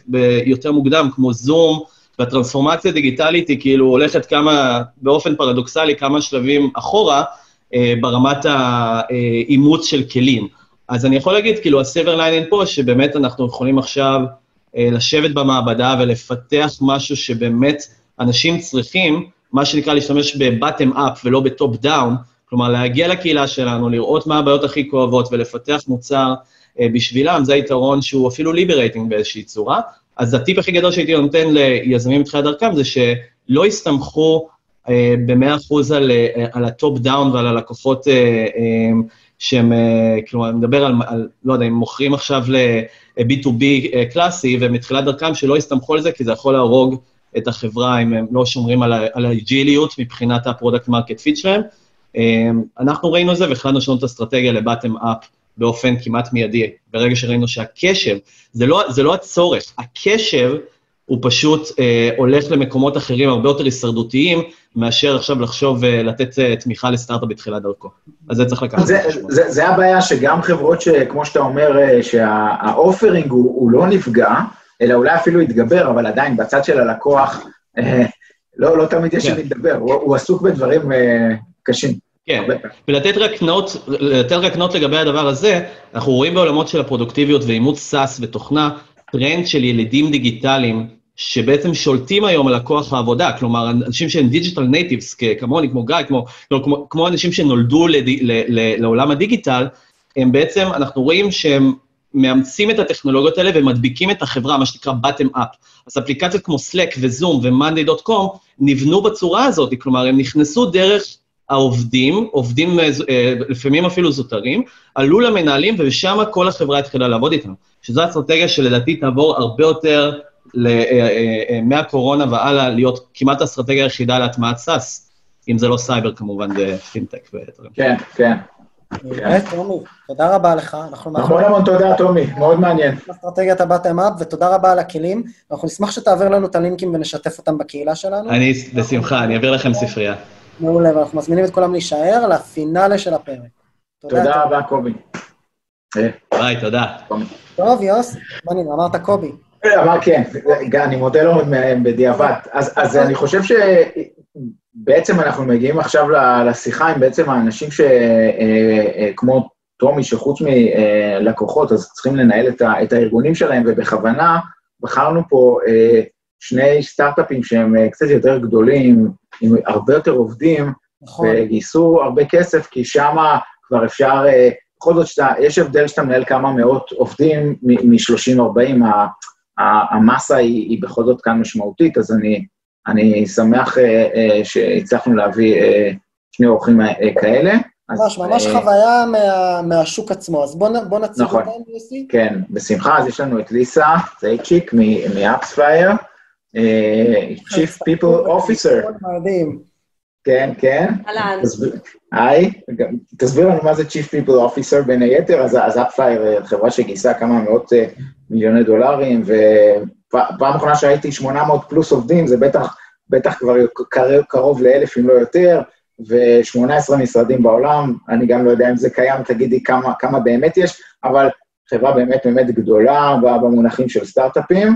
יותר מוקדם, כמו זום, והטרנספורמציה הדיגיטלית היא כאילו הולכת כמה, באופן פרדוקסלי, כמה שלבים אחורה אה, ברמת האימוץ של כלים. אז אני יכול להגיד, כאילו, הסבר ליינן פה, שבאמת אנחנו יכולים עכשיו אה, לשבת במעבדה ולפתח משהו שבאמת אנשים צריכים, מה שנקרא להשתמש ב-bottom up ולא ב-top down, כלומר, להגיע לקהילה שלנו, לראות מה הבעיות הכי כואבות ולפתח מוצר אה, בשבילם, זה היתרון שהוא אפילו liberating באיזושהי צורה, אז הטיפ הכי גדול שהייתי נותן ליזמים בתחילת דרכם זה שלא יסתמכו אה, ב-100% על, אה, על ה top down ועל הלקוחות אה, אה, שהם, אה, כלומר, אני מדבר על, על, לא יודע, אם מוכרים עכשיו ל-B2B אה, קלאסי, ומתחילת דרכם שלא יסתמכו על זה, כי זה יכול להרוג את החברה אם הם לא שומרים על האג'יליות מבחינת ה product market fit שלהם. אה, אנחנו ראינו את זה והחלטנו לשנות את האסטרטגיה ל bottom up. באופן כמעט מיידי, ברגע שראינו שהקשב, זה לא, זה לא הצורך, הקשב הוא פשוט אה, הולך למקומות אחרים הרבה יותר הישרדותיים, מאשר עכשיו לחשוב ולתת אה, תמיכה לסטארט-אפ בתחילת דרכו. אז זה צריך לקחת. זה, זה, זה הבעיה שגם חברות שכמו שאתה אומר, אה, שה offering הוא, הוא לא נפגע, אלא אולי אפילו יתגבר, אבל עדיין בצד של הלקוח, אה, לא, לא תמיד יש כן. לדבר, הוא, הוא עסוק בדברים אה, קשים. כן, ולתת רק note, לתת רק note לגבי הדבר הזה, אנחנו רואים בעולמות של הפרודוקטיביות ואימוץ SaaS ותוכנה, טרנד של ילידים דיגיטליים, שבעצם שולטים היום על הכוח העבודה, כלומר, אנשים שהם digital natives, כמוני, כמו גיא, כמו, כמו, כמו אנשים שנולדו לד, ל, ל, לעולם הדיגיטל, הם בעצם, אנחנו רואים שהם מאמצים את הטכנולוגיות האלה ומדביקים את החברה, מה שנקרא bottom up. אז אפליקציות כמו Slack וזום ו-Monday.com נבנו בצורה הזאת, כלומר, הם נכנסו דרך העובדים, עובדים אה, אה, לפעמים אפילו זוטרים, עלו למנהלים ושם כל החברה התחילה לעבוד איתם. שזו אסטרטגיה שלדעתי תעבור הרבה יותר אה, מהקורונה והלאה להיות כמעט האסטרטגיה היחידה להטמעת סאס, אם זה לא סייבר כמובן, זה פינטק ודברים. כן, כן. מעולה, טומי, תודה רבה לך. אנחנו המון תודה, טומי, מאוד מעניין. אסטרטגיית ה bottom up, ותודה רבה על הכלים. אנחנו נשמח שתעביר לנו את הלינקים ונשתף אותם בקהילה שלנו. אני, בשמחה, אני אעביר לכם ספרייה. מעולה, ואנחנו מזמינים את כולם להישאר לפינאלה של הפרק. תודה טומי. רבה, קובי. אה, ביי, תודה. טוב, יוס, מה נראה? אמרת קובי. אמר כן, אני מודה לו בדיעבד. אז, אז אני חושב שבעצם אנחנו מגיעים עכשיו לשיחה עם בעצם האנשים שכמו טומי, שחוץ מלקוחות, אז צריכים לנהל את, ה, את הארגונים שלהם, ובכוונה בחרנו פה אה, שני סטארט-אפים שהם אה, קצת יותר גדולים, עם הרבה יותר עובדים, נכון. וגייסו הרבה כסף, כי שם כבר אפשר, אה, בכל זאת, שאתה, יש הבדל שאתה מנהל כמה מאות עובדים מ-30-40, המסה היא, היא בכל זאת כאן משמעותית, אז אני, אני שמח אה, אה, שהצלחנו להביא אה, שני אורחים אה, כאלה. ממש, ממש אה, חוויה מה, מהשוק עצמו. אז בוא, נ- בוא נציג נכון. אותם, יוסי. כן, בשמחה, אז יש לנו את ליסה צייצ'יק מאפספייר, Chief *laughs* People Officer, *laughs* מדהים. כן, כן. אהלן. היי, תסביר לנו מה זה Chief People Officer בין היתר, אז, אפפייר, חברה שגייסה כמה מאות מיליוני דולרים, ופעם אחרונה שהייתי 800 פלוס עובדים, זה בטח, בטח כבר קרוב, קרוב לאלף אם לא יותר, ו-18 משרדים בעולם, אני גם לא יודע אם זה קיים, תגידי כמה, כמה באמת יש, אבל חברה באמת באמת גדולה במונחים של סטארט-אפים,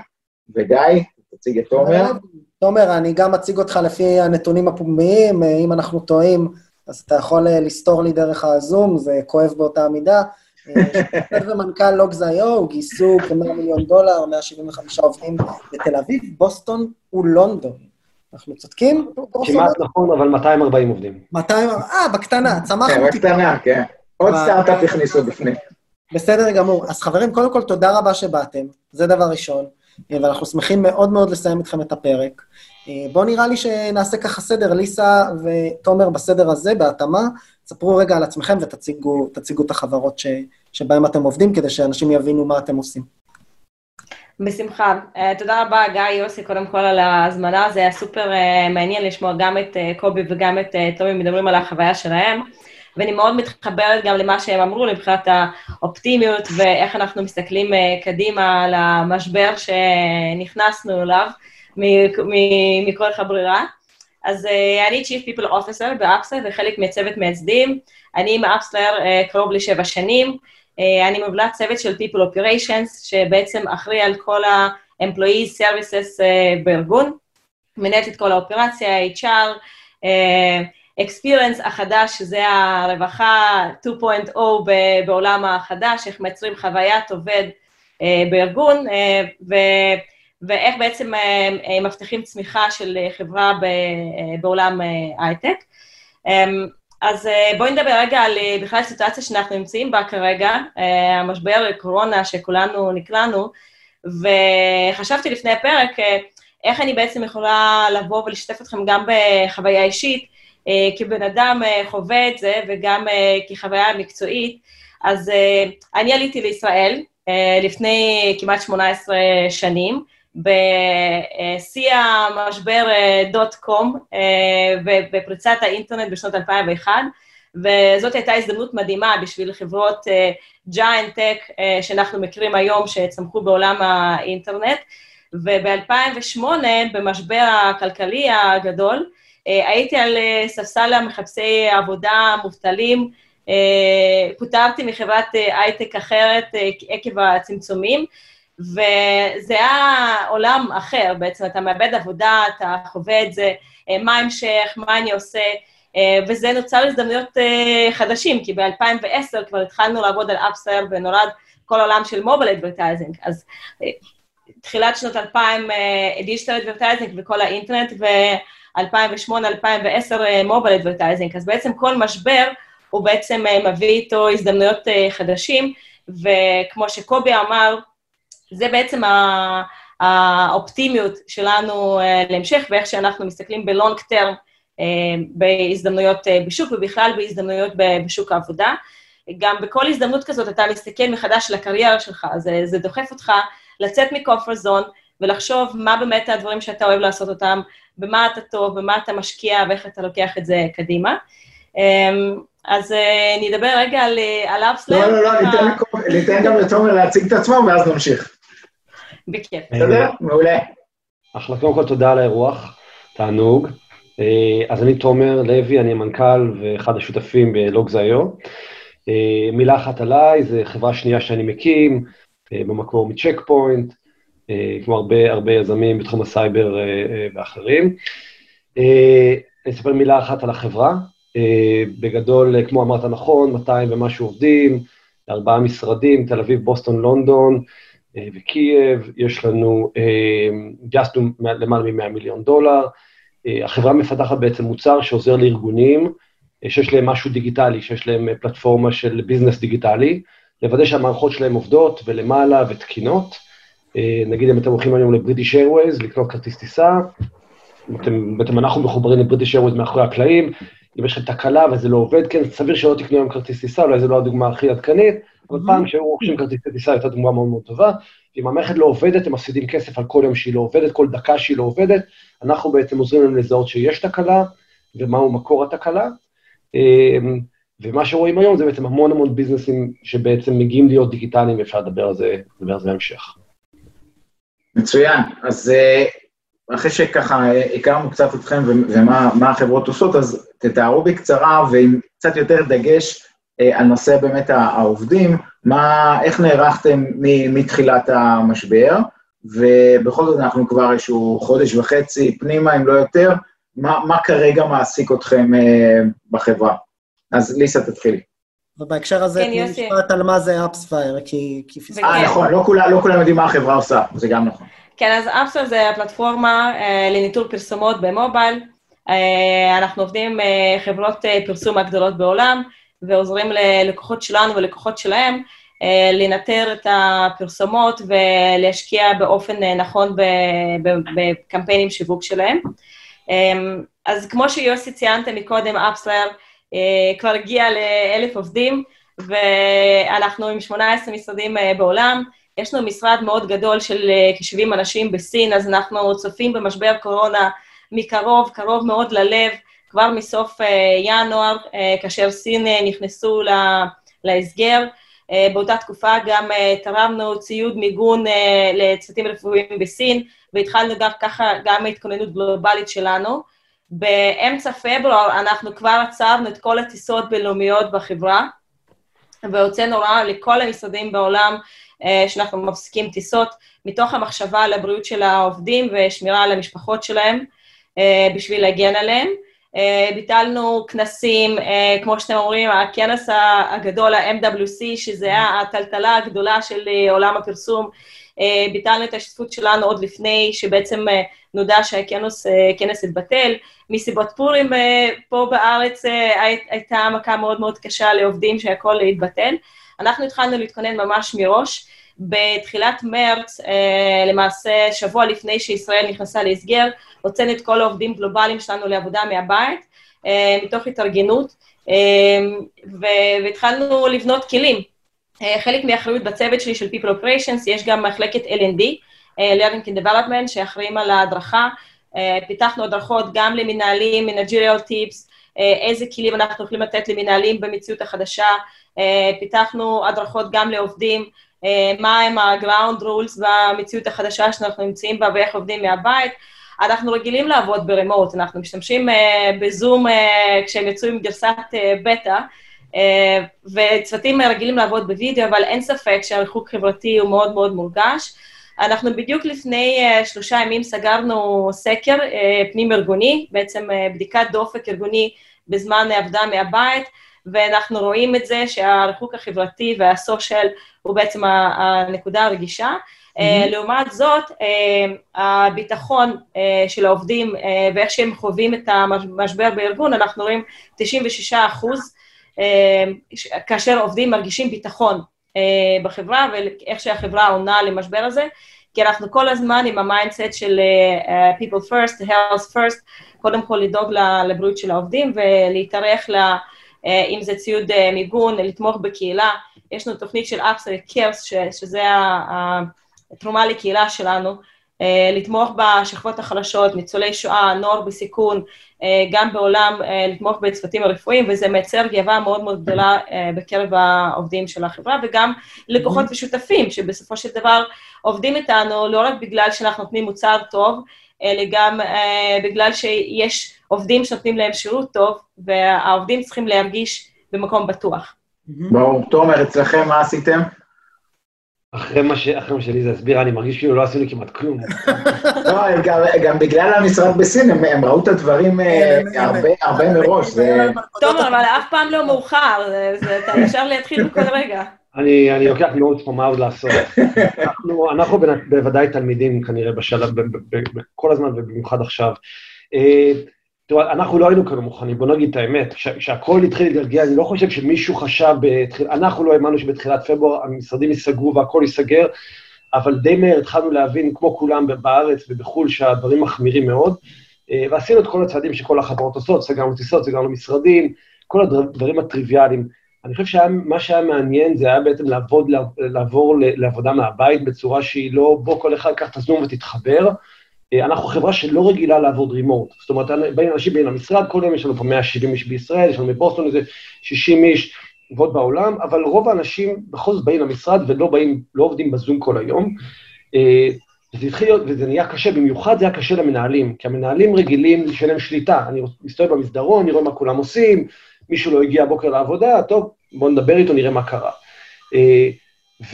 וגיא, תציג את תומר. תומר, אני גם אציג אותך לפי הנתונים הפומביים, אם אנחנו טועים, אז אתה יכול אה, לסתור לי דרך הזום, זה כואב באותה מידה. אה, שופט ומנכ"ל לוגז.io גייסו כ-100 מיליון דולר, 175 עובדים בתל אביב, בוסטון ולונדון. אנחנו צודקים? כמעט נכון, אבל 240 עובדים. 200, אה, בקטנה, כן, צמחנו טיפה. בקטנה, כן. עוד ב- סטארט-אפ הכניסו בפנים. בסדר גמור. אז חברים, קודם כל, תודה רבה שבאתם, זה דבר ראשון, אה, ואנחנו שמחים מאוד מאוד לסיים איתכם את הפרק. אה, בואו נראה לי שנעשה ככה סדר, ליסה ותומר בסדר הזה, בהתאמה. ספרו רגע על עצמכם ותציגו תציגו את החברות ש, שבהן אתם עובדים, כדי שאנשים יבינו מה אתם עושים. בשמחה. Uh, תודה רבה, גיא, יוסי, קודם כל על ההזמנה, זה היה סופר uh, מעניין לשמוע גם את uh, קובי וגם את uh, טומי מדברים על החוויה שלהם, ואני מאוד מתחברת גם למה שהם אמרו מבחינת האופטימיות ואיך אנחנו מסתכלים uh, קדימה על המשבר שנכנסנו אליו מ- מכוח הברירה. אז uh, אני Chief People Officer באפסלר וחלק מצוות מייסדים. אני עם אפסלר uh, קרוב לשבע שנים. Uh, אני מובילה צוות של People Operations, שבעצם אחראי על כל ה-Employee Services uh, בארגון, מנהלת את כל האופרציה, HR, uh, Experience החדש, שזה הרווחה 2.0 ב- בעולם החדש, איך מייצרים חוויית עובד בארגון, ו- ואיך בעצם מבטיחים צמיחה של חברה בעולם הייטק. Um, אז uh, בואי נדבר רגע על uh, בכלל הסיטואציה שאנחנו נמצאים בה כרגע, uh, המשבר הקורונה שכולנו נקלענו, וחשבתי לפני הפרק איך אני בעצם יכולה לבוא ולשתף אתכם גם בחוויה אישית, כבן אדם חווה את זה וגם כחוויה מקצועית. אז אני עליתי לישראל לפני כמעט 18 שנים, בשיא המשבר דוט קום ופריצת האינטרנט בשנות 2001, וזאת הייתה הזדמנות מדהימה בשביל חברות ג'יינט טק שאנחנו מכירים היום, שצמחו בעולם האינטרנט. וב-2008, במשבר הכלכלי הגדול, הייתי על ספסל המחפשי עבודה מובטלים, פוטרתי מחברת הייטק אחרת עקב הצמצומים, וזה היה עולם אחר בעצם, אתה מאבד עבודה, אתה חווה את זה, מה ההמשך, מה אני עושה, וזה נוצר הזדמנויות חדשים, כי ב-2010 כבר התחלנו לעבוד על AppsTier ונולד כל העולם של mobile advertising, אז תחילת שנות 2000 digital advertising וכל האינטרנט, ו-2008-2010 mobile advertising, אז בעצם כל משבר הוא בעצם מביא איתו הזדמנויות חדשים, וכמו שקובי אמר, זה בעצם האופטימיות שלנו להמשך, ואיך שאנחנו מסתכלים ב long term בהזדמנויות בשוק, ובכלל בהזדמנויות בשוק העבודה. גם בכל הזדמנות כזאת אתה מסתכל מחדש על הקריירה שלך, זה, זה דוחף אותך לצאת מקומפורט זון ולחשוב מה באמת הדברים שאתה אוהב לעשות אותם, במה אתה טוב, במה אתה משקיע ואיך אתה לוקח את זה קדימה. אז אה, נדבר רגע על, אה, אפסלר. לא, לא, לא, ניתן גם לתומר להציג את עצמו, ואז נמשיך. בכיף. בסדר? מעולה. אחלה, קודם כל תודה על האירוח, תענוג. אה, אז אני תומר לוי, אני המנכ"ל ואחד השותפים בלוגז.io. אה, מילה אחת עליי, זו חברה שנייה שאני מקים, אה, במקור מ Check Point, אה, כמו הרבה הרבה יזמים בתחום הסייבר אה, אה, ואחרים. אה, אני אספר מילה אחת על החברה. אה, בגדול, אה, כמו אמרת נכון, 200 ומשהו עובדים, ארבעה משרדים, תל אביב, בוסטון, לונדון, אה, וקייב, יש לנו, אה, גייסנו למעלה מ-100 מיליון דולר. אה, החברה מפתחת בעצם מוצר שעוזר לארגונים אה, שיש להם משהו דיגיטלי, שיש להם אה, פלטפורמה של business דיגיטלי, לוודא שהמערכות שלהם עובדות ולמעלה ותקינות. אה, נגיד אם אתם הולכים היום ל British Airways לקנות כרטיס טיסה, אתם, בעצם אנחנו מחוברים ל British Airways מאחורי הקלעים, אם יש לכם תקלה וזה לא עובד, כן, סביר שלא תקנו היום כרטיס טיסה, אולי זו לא הדוגמה הכי עדכנית, אבל פעם כשהיו רוכשים כרטיסי טיסה הייתה דוגמה מאוד מאוד טובה. אם המערכת לא עובדת, הם מפסידים כסף על כל יום שהיא לא עובדת, כל דקה שהיא לא עובדת. אנחנו בעצם עוזרים להם לזהות שיש תקלה, ומהו מקור התקלה. אמ, ומה שרואים היום זה בעצם המון המון ביזנסים שבעצם מגיעים להיות דיגיטליים, ואפשר לדבר על זה, לדבר על זה בהמשך. מצוין. אז אה, אחרי שככה אה, הכרנו קצת אתכם ומה מה החברות עושות, אז תתארו בקצרה ועם קצת יותר דגש על נושא באמת העובדים, מה, איך נערכתם מ- מתחילת המשבר, ובכל זאת אנחנו כבר איזשהו חודש וחצי פנימה, אם לא יותר, מה, מה כרגע מעסיק אתכם אה, בחברה? אז ליסה, תתחילי. ובהקשר הזה, כן, תני יוסי. משפט על מה זה אפספייר, כי כי פספסתי. אה. נכון, לא כולם, לא כולם יודעים מה החברה עושה, זה גם נכון. כן, אז אפסל זה הפלטפורמה אה, לניטור פרסומות במובייל. אה, אנחנו עובדים עם אה, חברות אה, פרסום הגדולות בעולם, ועוזרים ללקוחות שלנו ולקוחות שלהם אה, לנטר את הפרסומות ולהשקיע באופן אה, נכון בקמפיינים שיווק שלהם. אה, אז כמו שיוסי ציינת מקודם, אפסלר אה, כבר הגיע לאלף עובדים, ואנחנו עם 18 משרדים בעולם. יש לנו משרד מאוד גדול של אה, כ-70 אנשים בסין, אז אנחנו צופים במשבר קורונה מקרוב, קרוב מאוד ללב, כבר מסוף אה, ינואר, אה, כאשר סין אה, נכנסו להסגר. באותה תקופה גם תרמנו ציוד מיגון לצוותים רפואיים בסין, והתחלנו גם ככה גם התכוננות גלובלית שלנו. באמצע פברואר אנחנו כבר עצרנו את כל הטיסות בינלאומיות בחברה, והוצאנו הוראה לכל המשרדים בעולם שאנחנו מפסיקים טיסות, מתוך המחשבה על הבריאות של העובדים ושמירה על המשפחות שלהם בשביל להגן עליהם. אה, ביטלנו כנסים, אה, כמו שאתם אומרים, הכנס הגדול, ה-MWC, שזה היה הטלטלה הגדולה של אה, עולם הפרסום, ביטלנו את ההשתתפות שלנו עוד לפני שבעצם נודע שהכנס כנס התבטל. מסיבות פורים פה בארץ הי- הייתה מכה מאוד מאוד קשה לעובדים שהכל התבטל. אנחנו התחלנו להתכונן ממש מראש. בתחילת מרץ, למעשה שבוע לפני שישראל נכנסה להסגר, הוצאנו את כל העובדים גלובליים שלנו לעבודה מהבית, אה, מתוך התארגנות, אה, והתחלנו לבנות כלים. אה, חלק מהאחריות בצוות שלי של People Operations, יש גם מחלקת L&D, Learning and Development, שאחראים על ההדרכה. פיתחנו הדרכות גם למנהלים, tips, אה, איזה כלים אנחנו יכולים לתת למנהלים במציאות החדשה. פיתחנו הדרכות גם לעובדים, מה הם ה-ground rules במציאות החדשה שאנחנו נמצאים בה ואיך עובדים מהבית. אנחנו רגילים לעבוד ברמוט, אנחנו משתמשים uh, בזום uh, כשהם יצאו עם גרסת uh, בטא, uh, וצוותים רגילים לעבוד בווידאו, אבל אין ספק שהריחוק חברתי הוא מאוד מאוד מורגש. אנחנו בדיוק לפני uh, שלושה ימים סגרנו סקר uh, פנים-ארגוני, בעצם uh, בדיקת דופק ארגוני בזמן עבודה מהבית, ואנחנו רואים את זה שהריחוק החברתי וה social הוא בעצם הנקודה הרגישה. Mm-hmm. לעומת זאת, הביטחון של העובדים ואיך שהם חווים את המשבר בארגון, אנחנו רואים 96 אחוז, כאשר עובדים מרגישים ביטחון בחברה ואיך שהחברה עונה למשבר הזה, כי אנחנו כל הזמן עם ה mindset של people first, health first, קודם כל לדאוג לבריאות של העובדים ולהתארך ל... אם זה ציוד מיגון, לתמוך בקהילה. יש לנו תוכנית של אפסל קרס, שזה התרומה לקהילה שלנו, לתמוך בשכבות החלשות, ניצולי שואה, נוער בסיכון, גם בעולם לתמוך בצוותים הרפואיים, וזה מייצר גאווה מאוד מאוד גדולה בקרב העובדים של החברה, וגם לקוחות ושותפים, שבסופו של דבר עובדים איתנו לא רק בגלל שאנחנו נותנים מוצר טוב, אלא גם בגלל שיש עובדים שנותנים להם שירות טוב, והעובדים צריכים להרגיש במקום בטוח. ברור. תומר, אצלכם מה עשיתם? אחרי מה, ש... אחרי מה שליזה הסבירה, אני מרגיש כאילו לא עשינו כמעט כלום. *laughs* לא, גם, גם בגלל המשרד בסין, הם, ראו את הדברים אה, הרבה, מראש. זה... תומר, אבל אף פעם לא מאוחר, זה, אתה אפשר להתחיל בכל רגע. אני, אני לוקח מאוד פה מה עוד לעשות. אנחנו, אנחנו בוודאי תלמידים כנראה בשלב, כל הזמן ובמיוחד עכשיו. תראו, אנחנו לא היינו כאלה מוכנים, בוא נגיד את האמת. כשהכול התחיל להתגלגל, אני לא חושב שמישהו חשב, בתחיל, אנחנו לא האמנו שבתחילת פברואר המשרדים ייסגרו והכול ייסגר, אבל די מהר התחלנו להבין, כמו כולם בארץ ובחו"ל, שהדברים מחמירים מאוד, אה, ועשינו את כל הצעדים שכל החברות עושות, סגרנו טיסות, סגרנו משרדים, כל הדברים הטריוויאליים. אני חושב שמה שהיה מעניין זה היה בעצם לעבוד, לעבור לעבודה מהבית בצורה שהיא לא, בוא כל אחד קח את הזום ותתחבר, אנחנו חברה שלא רגילה לעבוד רימורט. זאת אומרת, באים אנשים באים למשרד, כל יום יש לנו פה 170 איש בישראל, יש לנו בבוסטון איזה 60 איש ועוד בעולם, אבל רוב האנשים בכל זאת באים למשרד ולא באים, לא עובדים בזום כל היום. אה, וזה התחיל להיות, וזה נהיה קשה, במיוחד זה היה קשה למנהלים, כי המנהלים רגילים שאין להם שליטה. אני מסתובב במסדרון, נראה מה כולם עושים, מישהו לא הגיע הבוקר לעבודה, טוב, בואו נדבר איתו, נראה מה קרה.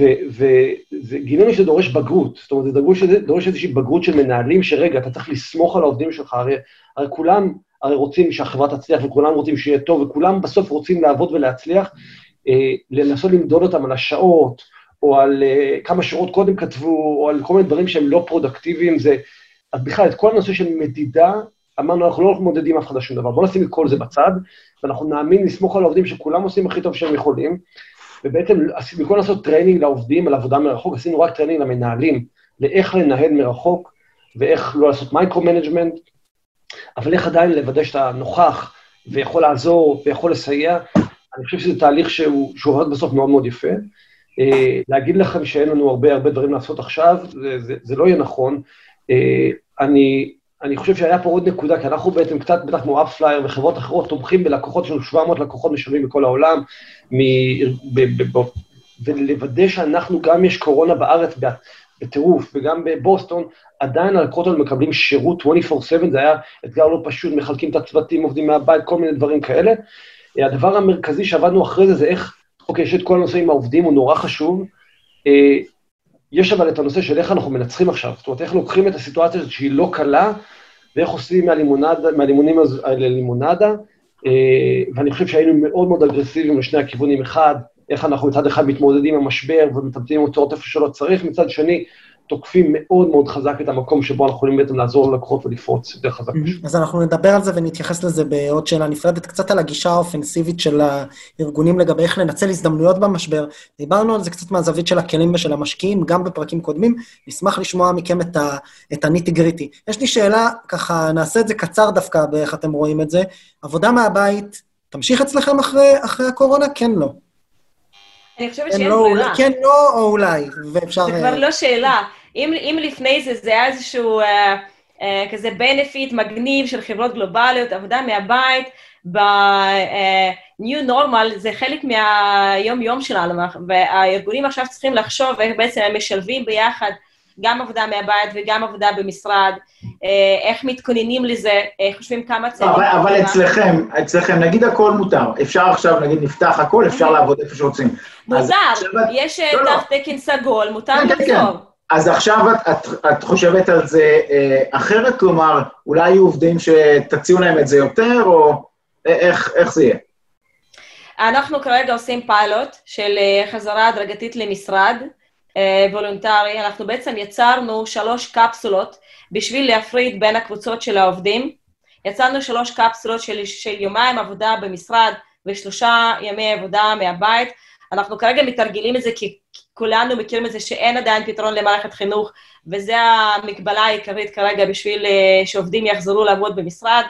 אה, וגילינו שזה דורש בגרות, זאת אומרת, זה דורש, דורש איזושהי בגרות של מנהלים, שרגע, אתה צריך לסמוך על העובדים שלך, הרי, הרי כולם הרי רוצים שהחברה תצליח, וכולם רוצים שיהיה טוב, וכולם בסוף רוצים לעבוד ולהצליח, אה, לנסות למדוד אותם על השעות, או על אה, כמה שעות קודם כתבו, או על כל מיני דברים שהם לא פרודקטיביים, זה... אז בכלל, את כל הנושא של מדידה, אמרנו, אנחנו לא מודדים אף אחד לשום דבר, בואו נשים את כל זה בצד, ואנחנו נאמין, נסמוך על העובדים שכולם עושים הכי טוב שהם יכולים, ובעצם במקום לעשות training לעובדים על עבודה מרחוק, עשינו רק training למנהלים, לאיך לנהל מרחוק, ואיך לא לעשות micro-management, אבל איך עדיין לוודא שאתה נוכח, ויכול לעזור, ויכול לסייע. אני חושב שזה תהליך שהוא, שהוא עובד בסוף מאוד מאוד יפה. Uh, להגיד לכם שאין לנו הרבה הרבה דברים לעשות עכשיו, זה, זה, זה לא יהיה נכון. Uh, אני, אני חושב שהיה פה עוד נקודה, כי אנחנו בעצם קצת, בטח כמו אפפלייר וחברות אחרות, תומכים בלקוחות, יש לנו 700 לקוחות משלמים בכל העולם, מ... ב, ב, ב, ולוודא שאנחנו, גם יש קורונה בארץ בטירוף, וגם בבוסטון, עדיין הלקוחות מקבלים שירות 24/7, זה היה אתגר לא פשוט, מחלקים את הצוותים, עובדים מהבית, כל מיני דברים כאלה. הדבר המרכזי שעבדנו אחרי זה, זה איך, אוקיי, יש את כל הנושא עם העובדים, הוא נורא חשוב. אה, יש אבל את הנושא של איך אנחנו מנצחים עכשיו, זאת אומרת, איך לוקחים את הסיטואציה הזאת שהיא לא קלה, ואיך עושים מהלימונדה, מהלימונים האלה לימונדה, אה, ואני חושב שהיינו מאוד מאוד אגרסיביים לשני הכיוונים. אחד, איך אנחנו מצד אחד מתמודדים עם המשבר ומטמטמים אותו איפה שלא צריך, מצד שני, תוקפים מאוד מאוד חזק את המקום שבו אנחנו יכולים בעצם לעזור ללקוחות ולפרוץ יותר חזק. אז אנחנו נדבר על זה ונתייחס לזה בעוד שאלה נפרדת, קצת על הגישה האופנסיבית של הארגונים לגבי איך לנצל הזדמנויות במשבר. דיברנו על זה קצת מהזווית של הכלים ושל המשקיעים, גם בפרקים קודמים. נשמח לשמוע מכם את, ה, את הניטי גריטי. יש לי שאלה, ככה, נעשה את זה קצר דווקא באיך אתם רואים את זה. עבודה מהבית, תמשיך אצלכם אחרי, אחרי הקורונה? כן, לא. אני חושבת כן, שאין לא, ברירה. כן, לא, או אולי, ואפשר... זה כבר אה, לא שאלה. אם, אם לפני זה זה היה איזשהו אה, אה, כזה בנפיט מגניב של חברות גלובליות, עבודה מהבית, ב-new אה, normal זה חלק מהיום-יום שלנו, והארגונים עכשיו צריכים לחשוב איך בעצם הם משלבים ביחד גם עבודה מהבית וגם עבודה במשרד, אה, איך מתכוננים לזה, אה, חושבים כמה צעדים... אבל, אבל אצלכם, אצלכם, נגיד הכל מותר, אפשר עכשיו, נגיד, נפתח הכל, אפשר לעבוד איפה שרוצים. מותר, יש לא, לא. תו תקן סגול, מותר כן, כן, כן. לחזור. אז עכשיו את, את, את חושבת על זה אה, אחרת? כלומר, אולי יהיו עובדים שתציעו להם את זה יותר, או איך, איך זה יהיה? אנחנו כרגע עושים פיילוט של חזרה הדרגתית למשרד. אה, voluntary, אנחנו בעצם יצרנו שלוש קפסולות בשביל להפריד בין הקבוצות של העובדים. יצרנו שלוש קפסולות של, של יומיים עבודה במשרד ושלושה ימי עבודה מהבית. אנחנו כרגע מתרגלים את זה כי כולנו מכירים את זה שאין עדיין פתרון למערכת חינוך, וזו המגבלה העיקרית כרגע בשביל אה, שעובדים יחזרו לעבוד במשרד.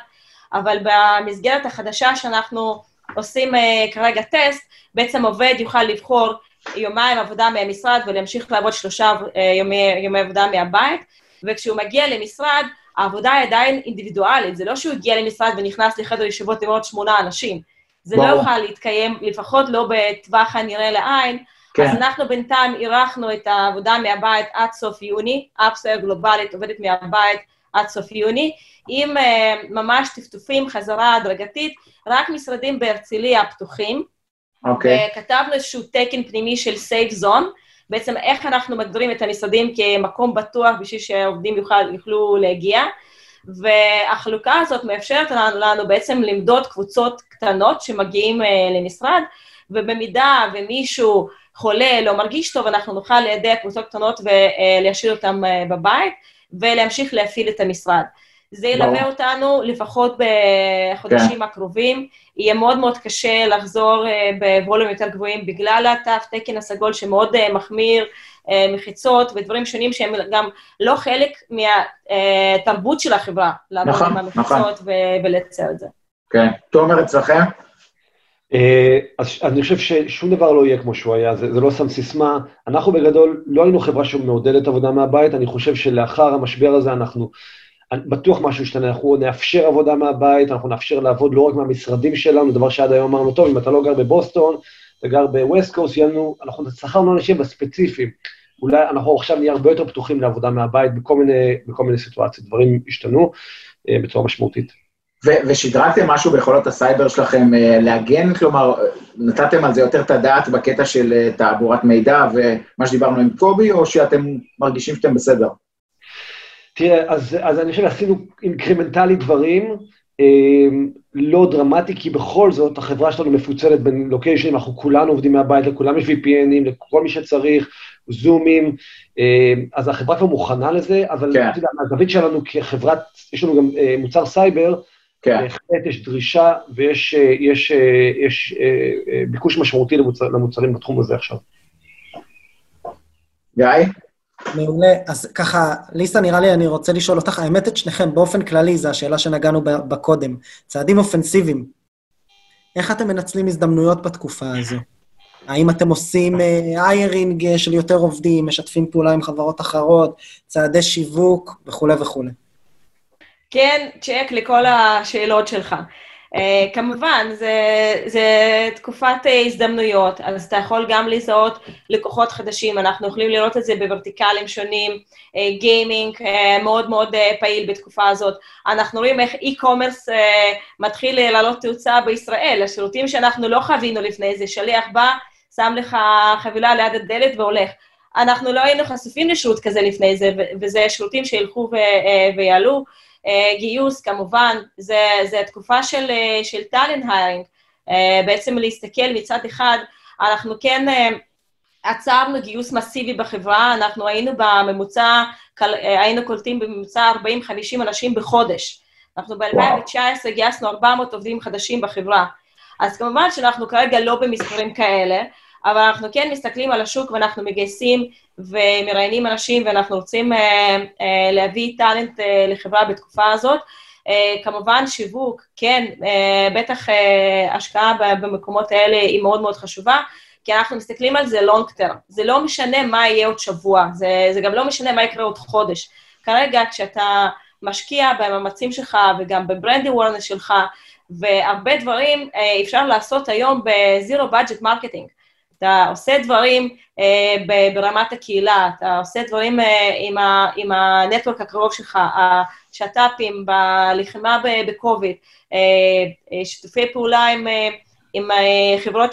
אבל במסגרת החדשה שאנחנו עושים אה, כרגע טסט, בעצם עובד יוכל לבחור יומיים עבודה מהמשרד ולהמשיך לעבוד שלושה אה, ימי, ימי עבודה מהבית, וכשהוא מגיע למשרד, העבודה היא עדיין אינדיבידואלית, זה לא שהוא הגיע למשרד ונכנס לחדר ישיבות עם עוד שמונה אנשים. זה לא ברור. יוכל להתקיים, לפחות לא בטווח הנראה לעין. כן. אז אנחנו בינתיים אירחנו את העבודה מהבית עד סוף יוני, אפסויר גלובלית עובדת מהבית עד סוף יוני, עם uh, ממש טפטופים, חזרה הדרגתית, רק משרדים בהרצליה פתוחים. אוקיי, וכתבנו איזשהו תקן פנימי של סייף זון, בעצם איך אנחנו מגדירים את המשרדים כמקום בטוח בשביל שעובדים יוכל, יוכלו להגיע. והחלוקה הזאת מאפשרת לנו, לנו בעצם למדוד קבוצות קטנות שמגיעים uh, למשרד, ובמידה ומישהו חולה, לא מרגיש טוב, אנחנו נוכל לידע קבוצות קטנות ולהשאיר אותם uh, בבית, ולהמשיך להפעיל את המשרד. זה ילווה ברור. אותנו לפחות בחודשים הקרובים. יהיה מאוד מאוד קשה לחזור אה, בווליום יותר גבוהים בגלל התו תקן הסגול שמאוד אה, מחמיר, אה, מחיצות ודברים שונים שהם גם לא חלק מהתרבות של החברה, לעבוד נכון, עם המחיצות ו- ולייצר את זה. כן. תומר אצלכם? אז אני חושב ששום דבר לא יהיה כמו שהוא היה, זה, זה לא סתם סיסמה. אנחנו בגדול לא היינו חברה שמעודדת עבודה מהבית, אני חושב שלאחר המשבר הזה אנחנו, בטוח משהו ישתנה, אנחנו נאפשר עבודה מהבית, אנחנו נאפשר לעבוד לא רק מהמשרדים שלנו, דבר שעד היום אמרנו, טוב, אם אתה לא גר בבוסטון, אתה גר ב West Coast, לנו, אנחנו שכרנו אנשים בספציפיים. אולי אנחנו עכשיו נהיה הרבה יותר פתוחים לעבודה מהבית בכל מיני, בכל מיני סיטואציות, דברים השתנו אה, בצורה משמעותית. ו- ושדרגתם משהו ביכולות הסייבר שלכם אה, להגן? כלומר, נתתם על זה יותר את הדעת בקטע של אה, תעבורת מידע ומה שדיברנו עם קובי, או שאתם מרגישים שאתם בסדר? תראה, אז, אז אני חושב שעשינו incremental-י דברים, אה, לא דרמטי, כי בכל זאת החברה שלנו מפוצלת בין location-ים, אנחנו כולנו עובדים מהבית, לכולם יש VPNים, לכל מי שצריך, זומים, אה, אז החברה כבר מוכנה לזה, אבל כן. אתה יודע, מהזווית שלנו כחברת, יש לנו גם אה, מוצר סייבר, כן, בהחלט יש דרישה ויש אה, יש, אה, יש, אה, ביקוש משמעותי למוצר, למוצרים בתחום הזה עכשיו. גיא? מעולה. אז ככה, ליסה, נראה לי אני רוצה לשאול אותך, האמת את שניכם, באופן כללי, זו השאלה שנגענו ב- בקודם. צעדים אופנסיביים, איך אתם מנצלים הזדמנויות בתקופה הזו? האם אתם עושים איירינג uh, של יותר עובדים, משתפים פעולה עם חברות אחרות, צעדי שיווק וכולי וכולי? כן, צ'ק לכל השאלות שלך. Uh, כמובן, זה, זה תקופת uh, הזדמנויות, אז אתה יכול גם לזהות לקוחות חדשים, אנחנו יכולים לראות את זה בוורטיקלים שונים, גיימינג uh, uh, מאוד מאוד פעיל בתקופה הזאת. אנחנו רואים איך uh, מתחיל לעלות תאוצה בישראל, השירותים שאנחנו לא חווינו לפני זה, שליח בא, שם לך חבילה ליד הדלת והולך. אנחנו לא היינו חשופים לשירות כזה לפני זה, וזה שירותים שילכו ויעלו. Uh, גיוס, כמובן, זה, זה תקופה של, uh, של טאלנט היירינג. Uh, בעצם להסתכל מצד אחד, אנחנו כן עצרנו גיוס מסיבי בחברה, אנחנו היינו בממוצע, היינו קולטים בממוצע 40-50 אנשים בחודש. אנחנו ב-2019 גייסנו 400 עובדים חדשים בחברה. אז כמובן שאנחנו כרגע לא במספרים כאלה, אבל אנחנו כן מסתכלים על השוק ואנחנו מגייסים ומראיינים אנשים ואנחנו רוצים uh, uh, להביא טאלנט uh, לחברה בתקופה הזאת. כמובן שיווק, כן, בטח השקעה במקומות האלה היא מאוד מאוד חשובה, כי אנחנו מסתכלים על זה לונג טרם. זה לא משנה מה יהיה עוד שבוע, זה, זה גם לא משנה מה יקרה עוד חודש. כרגע כשאתה משקיע במאמצים שלך וגם בברנדי וורנס שלך, והרבה דברים אפשר לעשות היום ב zero budget marketing. אתה עושה דברים אה, ברמת הקהילה, אתה עושה דברים אה, עם, ה, עם ה network הקרוב שלך, השת"פים בלחימה בקוביד, אה, אה, שיתופי פעולה עם, אה, עם אה, חברות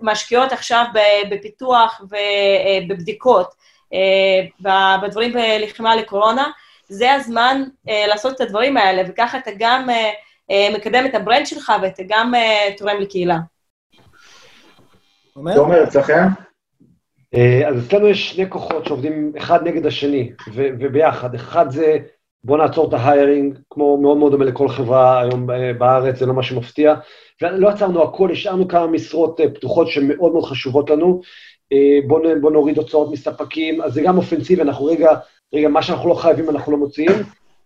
שמשקיעות עכשיו בפיתוח ובבדיקות, אה, בדברים בלחימה לקורונה, זה הזמן אה, לעשות את הדברים האלה, וככה אתה גם אה, אה, מקדם את ה brand שלך ואתה גם אה, תורם לקהילה. תומר, אצלכם? אה, אז אצלנו יש שני כוחות שעובדים אחד נגד השני, ו- וביחד. אחד זה, בוא נעצור את ה hiring, כמו מאוד מאוד דומה לכל חברה היום בארץ, זה לא משהו מפתיע. ולא עצרנו הכל, השארנו כמה משרות אה, פתוחות שמאוד מאוד חשובות לנו. אה, בוא, נ- בוא נוריד הוצאות מספקים, אז זה גם אופנסיבי, אנחנו רגע, רגע, מה שאנחנו לא חייבים אנחנו לא מוציאים.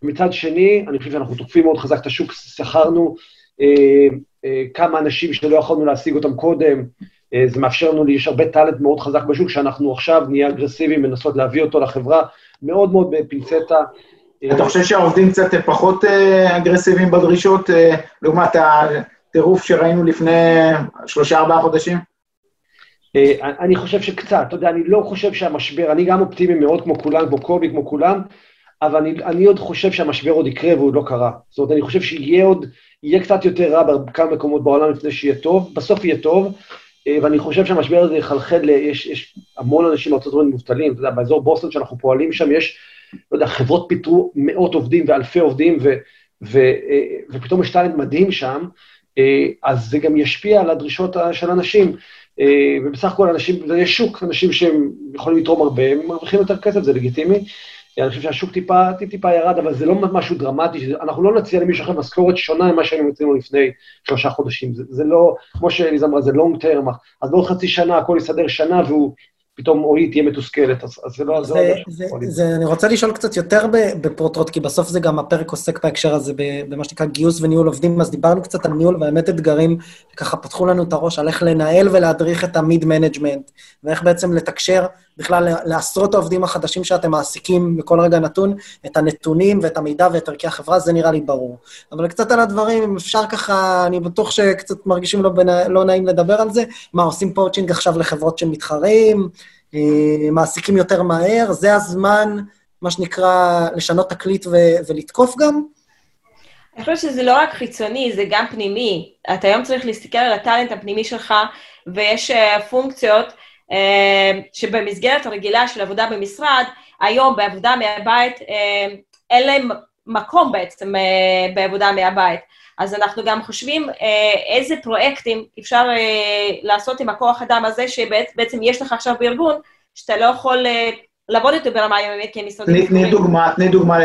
מצד שני, אני חושב שאנחנו תוקפים מאוד חזק את השוק, שכרנו אה, אה, כמה אנשים שלא יכולנו להשיג אותם קודם, אה, זה מאפשר לנו, יש הרבה טאלנט מאוד חזק בשוק, שאנחנו עכשיו נהיה אגרסיביים, מנסות להביא אותו לחברה, מאוד מאוד בפינצטה. אתה חושב שהעובדים קצת פחות אה, אגרסיביים בדרישות, אה, לעומת הטירוף שראינו לפני שלושה-ארבעה חודשים? אני חושב שקצת, אתה יודע, אני לא חושב שהמשבר, אני גם אופטימי מאוד כמו כולם, כמו קובי, כמו כולם, אבל אני, אני עוד חושב שהמשבר עוד יקרה והוא לא קרה. זאת אומרת, אני חושב שיהיה עוד, יהיה קצת יותר רע בכמה מקומות בעולם לפני שיהיה טוב, בסוף יהיה טוב, אה, ואני חושב שהמשבר הזה יחלחל, יש, יש המון אנשים בארצות הברית מובטלים, אתה יודע, באזור בוסטון שאנחנו פועלים שם, יש, לא יודע, חברות פיטרו מאות עובדים ואלפי עובדים, ו, ו, אה, ופתאום יש טאלנט מדהים שם, אה, אז זה גם ישפיע על הדרישות של אנשים. ובסך הכל אנשים, יש שוק, אנשים שהם יכולים לתרום הרבה, הם מרוויחים יותר כסף, זה לגיטימי. אני חושב שהשוק טיפה, טיפה ירד, אבל זה לא משהו דרמטי, אנחנו לא נציע למישהו אחר משכורת שונה ממה שהיינו מציעים לו לפני שלושה חודשים. זה, זה לא, כמו שאליז אמרה, זה לונג טרם, אז בעוד חצי שנה הכל יסדר שנה והוא פתאום או היא תהיה מתוסכלת, אז, אז זה לא... זה, זה, זה, זה, זה, אני רוצה לשאול קצת יותר בפרוטרוט, כי בסוף זה גם הפרק עוסק בהקשר הזה, במה שנקרא גיוס וניהול עובדים, אז דיברנו קצת על ניהול, והאמת אתגרים שככה פתחו לנו את הראש על איך לנהל ולהדריך את ה mid management, ואיך בעצם לתקשר בכלל לעשרות העובדים החדשים שאתם מעסיקים בכל רגע נתון, את הנתונים ואת המידע ואת ערכי החברה, זה נראה לי ברור. אבל קצת על הדברים, אם אפשר ככה, אני בטוח שקצת מרגישים לא, בנע... לא נעים לדבר על זה, מה, עושים poaching עכשיו לחברות של מתחרים, אה, מעסיקים יותר מהר, זה הזמן, מה שנקרא, לשנות תקליט ו- ולתקוף גם? אני חושבת שזה לא רק חיצוני, זה גם פנימי. אתה היום צריך להסתכל על הטאלנט הפנימי שלך, ויש uh, פונקציות uh, שבמסגרת הרגילה של עבודה במשרד, היום בעבודה מהבית, uh, אין להם מקום בעצם uh, בעבודה מהבית. אז אנחנו גם חושבים uh, איזה פרויקטים אפשר uh, לעשות עם הכוח אדם הזה, שבעצם יש לך עכשיו בארגון, שאתה לא יכול אה, לעבוד איתו ברמה יומית כמשרדים תני דוגמה, תני דוגמה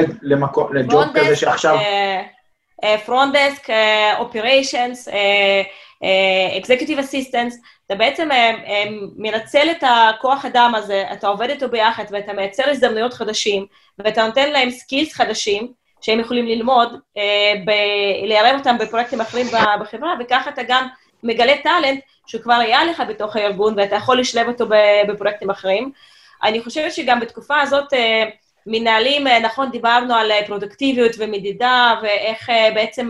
ל job כזה שעכשיו... front desk, operations, executive assistants, אתה בעצם מנצל את הכוח אדם הזה, אתה עובד איתו ביחד ואתה מייצר הזדמנויות חדשים, ואתה נותן להם skills חדשים, שהם יכולים ללמוד, אה, ב- לערב אותם בפרויקטים אחרים בחברה, וככה אתה גם מגלה טאלנט שכבר היה לך בתוך הארגון, ואתה יכול לשלב אותו בפרויקטים אחרים. אני חושבת שגם בתקופה הזאת, אה, מנהלים, אה, נכון, דיברנו על פרודוקטיביות ומדידה, ואיך בעצם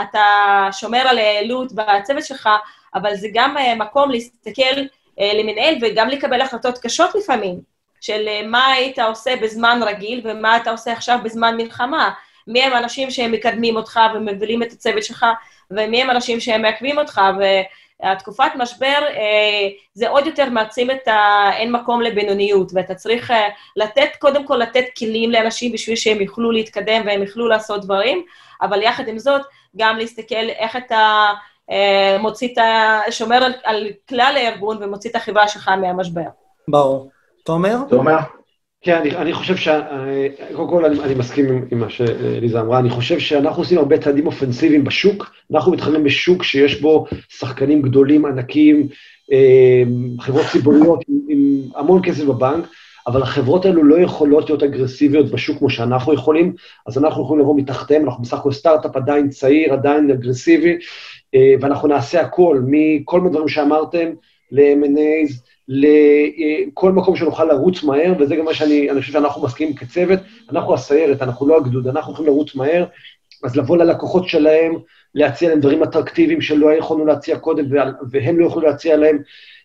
אתה שומר על העלות בצוות שלך, אבל זה גם מקום להסתכל למנהל וגם לקבל החלטות קשות לפעמים, של מה היית עושה בזמן רגיל ומה אתה עושה עכשיו בזמן מלחמה. מי הם האנשים שהם מקדמים אותך ומובילים את הצוות שלך, ומי הם האנשים שהם מעכבים אותך, והתקופת משבר, אה, זה עוד יותר מעצים את האין מקום לבינוניות, ואתה צריך אה, לתת, קודם כל לתת כלים לאנשים בשביל שהם יוכלו להתקדם והם יוכלו לעשות דברים, אבל יחד עם זאת, גם להסתכל איך אתה אה, מוציא את ה... שומר על, על כלל הארגון ומוציא את החברה שלך מהמשבר. ברור. תומר? תומר? כן, אני, אני חושב ש... קודם כל, אני, אני מסכים עם, עם מה שליזה אמרה. אני חושב שאנחנו עושים הרבה צעדים אופנסיביים בשוק. אנחנו מתחרים בשוק שיש בו שחקנים גדולים, ענקים, אה, חברות ציבוריות עם, עם המון כסף בבנק, אבל החברות האלו לא יכולות להיות אגרסיביות בשוק כמו שאנחנו יכולים, אז אנחנו יכולים לבוא מתחתיהם, אנחנו בסך הכל סטארט-אפ עדיין צעיר, עדיין אגרסיבי, אה, ואנחנו נעשה הכל, מכל מיני דברים שאמרתם, ל-M&A's, לכל מקום שנוכל לרוץ מהר, וזה גם מה שאני אני חושב שאנחנו מסכימים כצוות. אנחנו הסיירת, אנחנו לא הגדוד, אנחנו יכולים לרוץ מהר, אז לבוא ללקוחות שלהם, להציע להם דברים אטרקטיביים שלא יכולנו להציע קודם, והם לא יכולו להציע להם,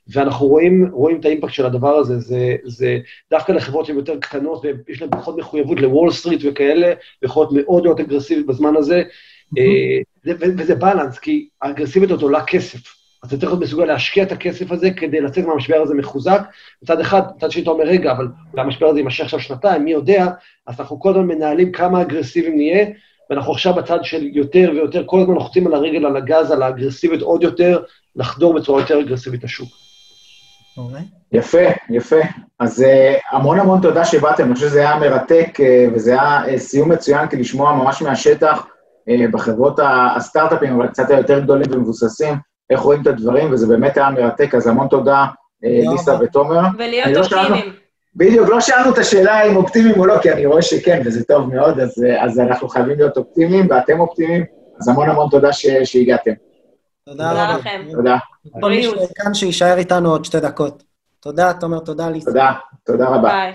ואנחנו רואים, רואים את האימפקט של הדבר הזה. זה, זה דווקא לחברות שהן יותר קטנות, ויש להן פחות מחויבות לוול סטריט וכאלה, יכולות מאוד מאוד אגרסיבית בזמן הזה, mm-hmm. וזה בלנס, כי האגרסיבית הזאת עולה כסף. אז אתה צריך להיות מסוגל להשקיע את הכסף הזה כדי לצאת מהמשבר הזה מחוזק. מצד אחד, מצד שני אתה אומר, רגע, אבל המשבר הזה יימשך עכשיו שנתיים, מי יודע? אז אנחנו כל הזמן מנהלים כמה אגרסיביים נהיה, ואנחנו עכשיו בצד של יותר ויותר, כל הזמן לוחצים על הרגל, על הגז, על האגרסיביות עוד יותר, לחדור בצורה יותר אגרסיבית לשוק. יפה, יפה. אז uh, המון המון תודה שבאתם, אני חושב שזה היה מרתק, uh, וזה היה uh, סיום מצוין, כי לשמוע ממש מהשטח בחברות הסטארט-אפים, אבל קצת היותר גדולים ומבוססים, איך רואים את הדברים, וזה באמת היה מרתק, אז המון תודה, אה, ליסה ותומר. ולהיות לא אופטימיים. בדיוק, לא שאלנו את השאלה אם אופטימיים או לא, כי אני רואה שכן, וזה טוב מאוד, אז, אה, אז אנחנו חייבים להיות אופטימיים, ואתם אופטימיים, אז המון המון תודה ש, שהגעתם. תודה לכם. תודה. כל מי בריאות. שכאן שיישאר איתנו עוד שתי דקות. תודה, תומר, תודה, ליסה. תודה, תודה רבה. ביי.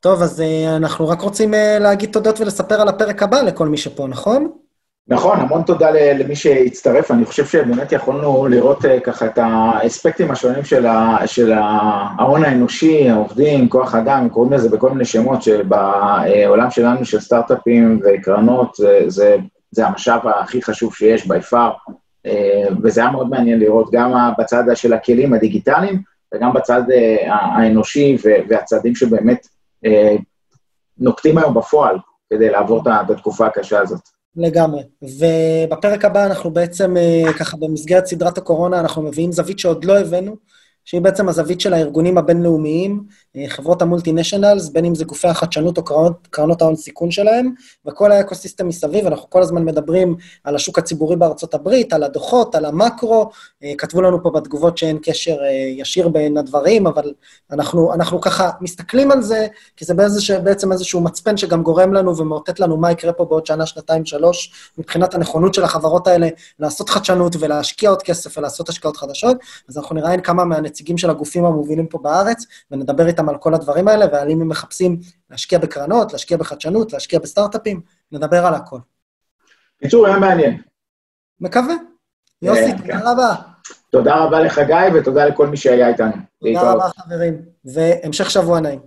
טוב, אז אה, אנחנו רק רוצים להגיד תודות ולספר על הפרק הבא לכל מי שפה, נכון? נכון, המון תודה למי שהצטרף. אני חושב שבאמת יכולנו לראות אה, ככה את האספקטים השונים של, ההון האנושי, העובדים, כוח אדם, קוראים לזה בכל מיני שמות, שבעולם שלנו של סטארט-אפים וקרנות, זה, זה, זה המשאב הכי חשוב שיש by far, אה, וזה היה מאוד מעניין לראות גם בצד של הכלים הדיגיטליים, וגם בצד אה, האנושי והצעדים שבאמת נוקטים היום בפועל כדי לעבור את התקופה הקשה הזאת. לגמרי. ובפרק הבא אנחנו בעצם, אה, ככה במסגרת סדרת הקורונה, אנחנו מביאים זווית שעוד לא הבאנו, שהיא בעצם הזווית של הארגונים הבינלאומיים, חברות המולטי-נשיונלס, בין אם זה גופי החדשנות או קרנות, קרנות ההון סיכון שלהם, וכל האקוסיסטם מסביב, אנחנו כל הזמן מדברים על השוק הציבורי בארצות הברית, על הדוחות, על המקרו, אה, כתבו לנו פה בתגובות שאין קשר אה, ישיר בין הדברים, אבל אנחנו, אנחנו ככה מסתכלים על זה, כי זה באיזשה, בעצם איזשהו מצפן שגם גורם לנו ומאותת לנו מה יקרה פה בעוד שנה, שנתיים, שלוש, מבחינת הנכונות של החברות האלה לעשות חדשנות ולהשקיע עוד כסף ולעשות השקעות חדשות. אז אנחנו נראיין כמה מהנציגים של הגופים המובילים פה בארץ, ונדבר איתם על כל הדברים האלה, ועל אם הם מחפשים להשקיע בקרנות, להשקיע בחדשנות, להשקיע בסטארט-אפים, נדבר על הכל. בקיצור, היה מעניין. מקווה. יוסי, כן. תודה רבה. תודה רבה לך, גיא, ותודה לכל מי שהיה איתנו. תודה רבה, חברים, והמשך שבוע נעים.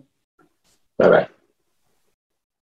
ביי ביי.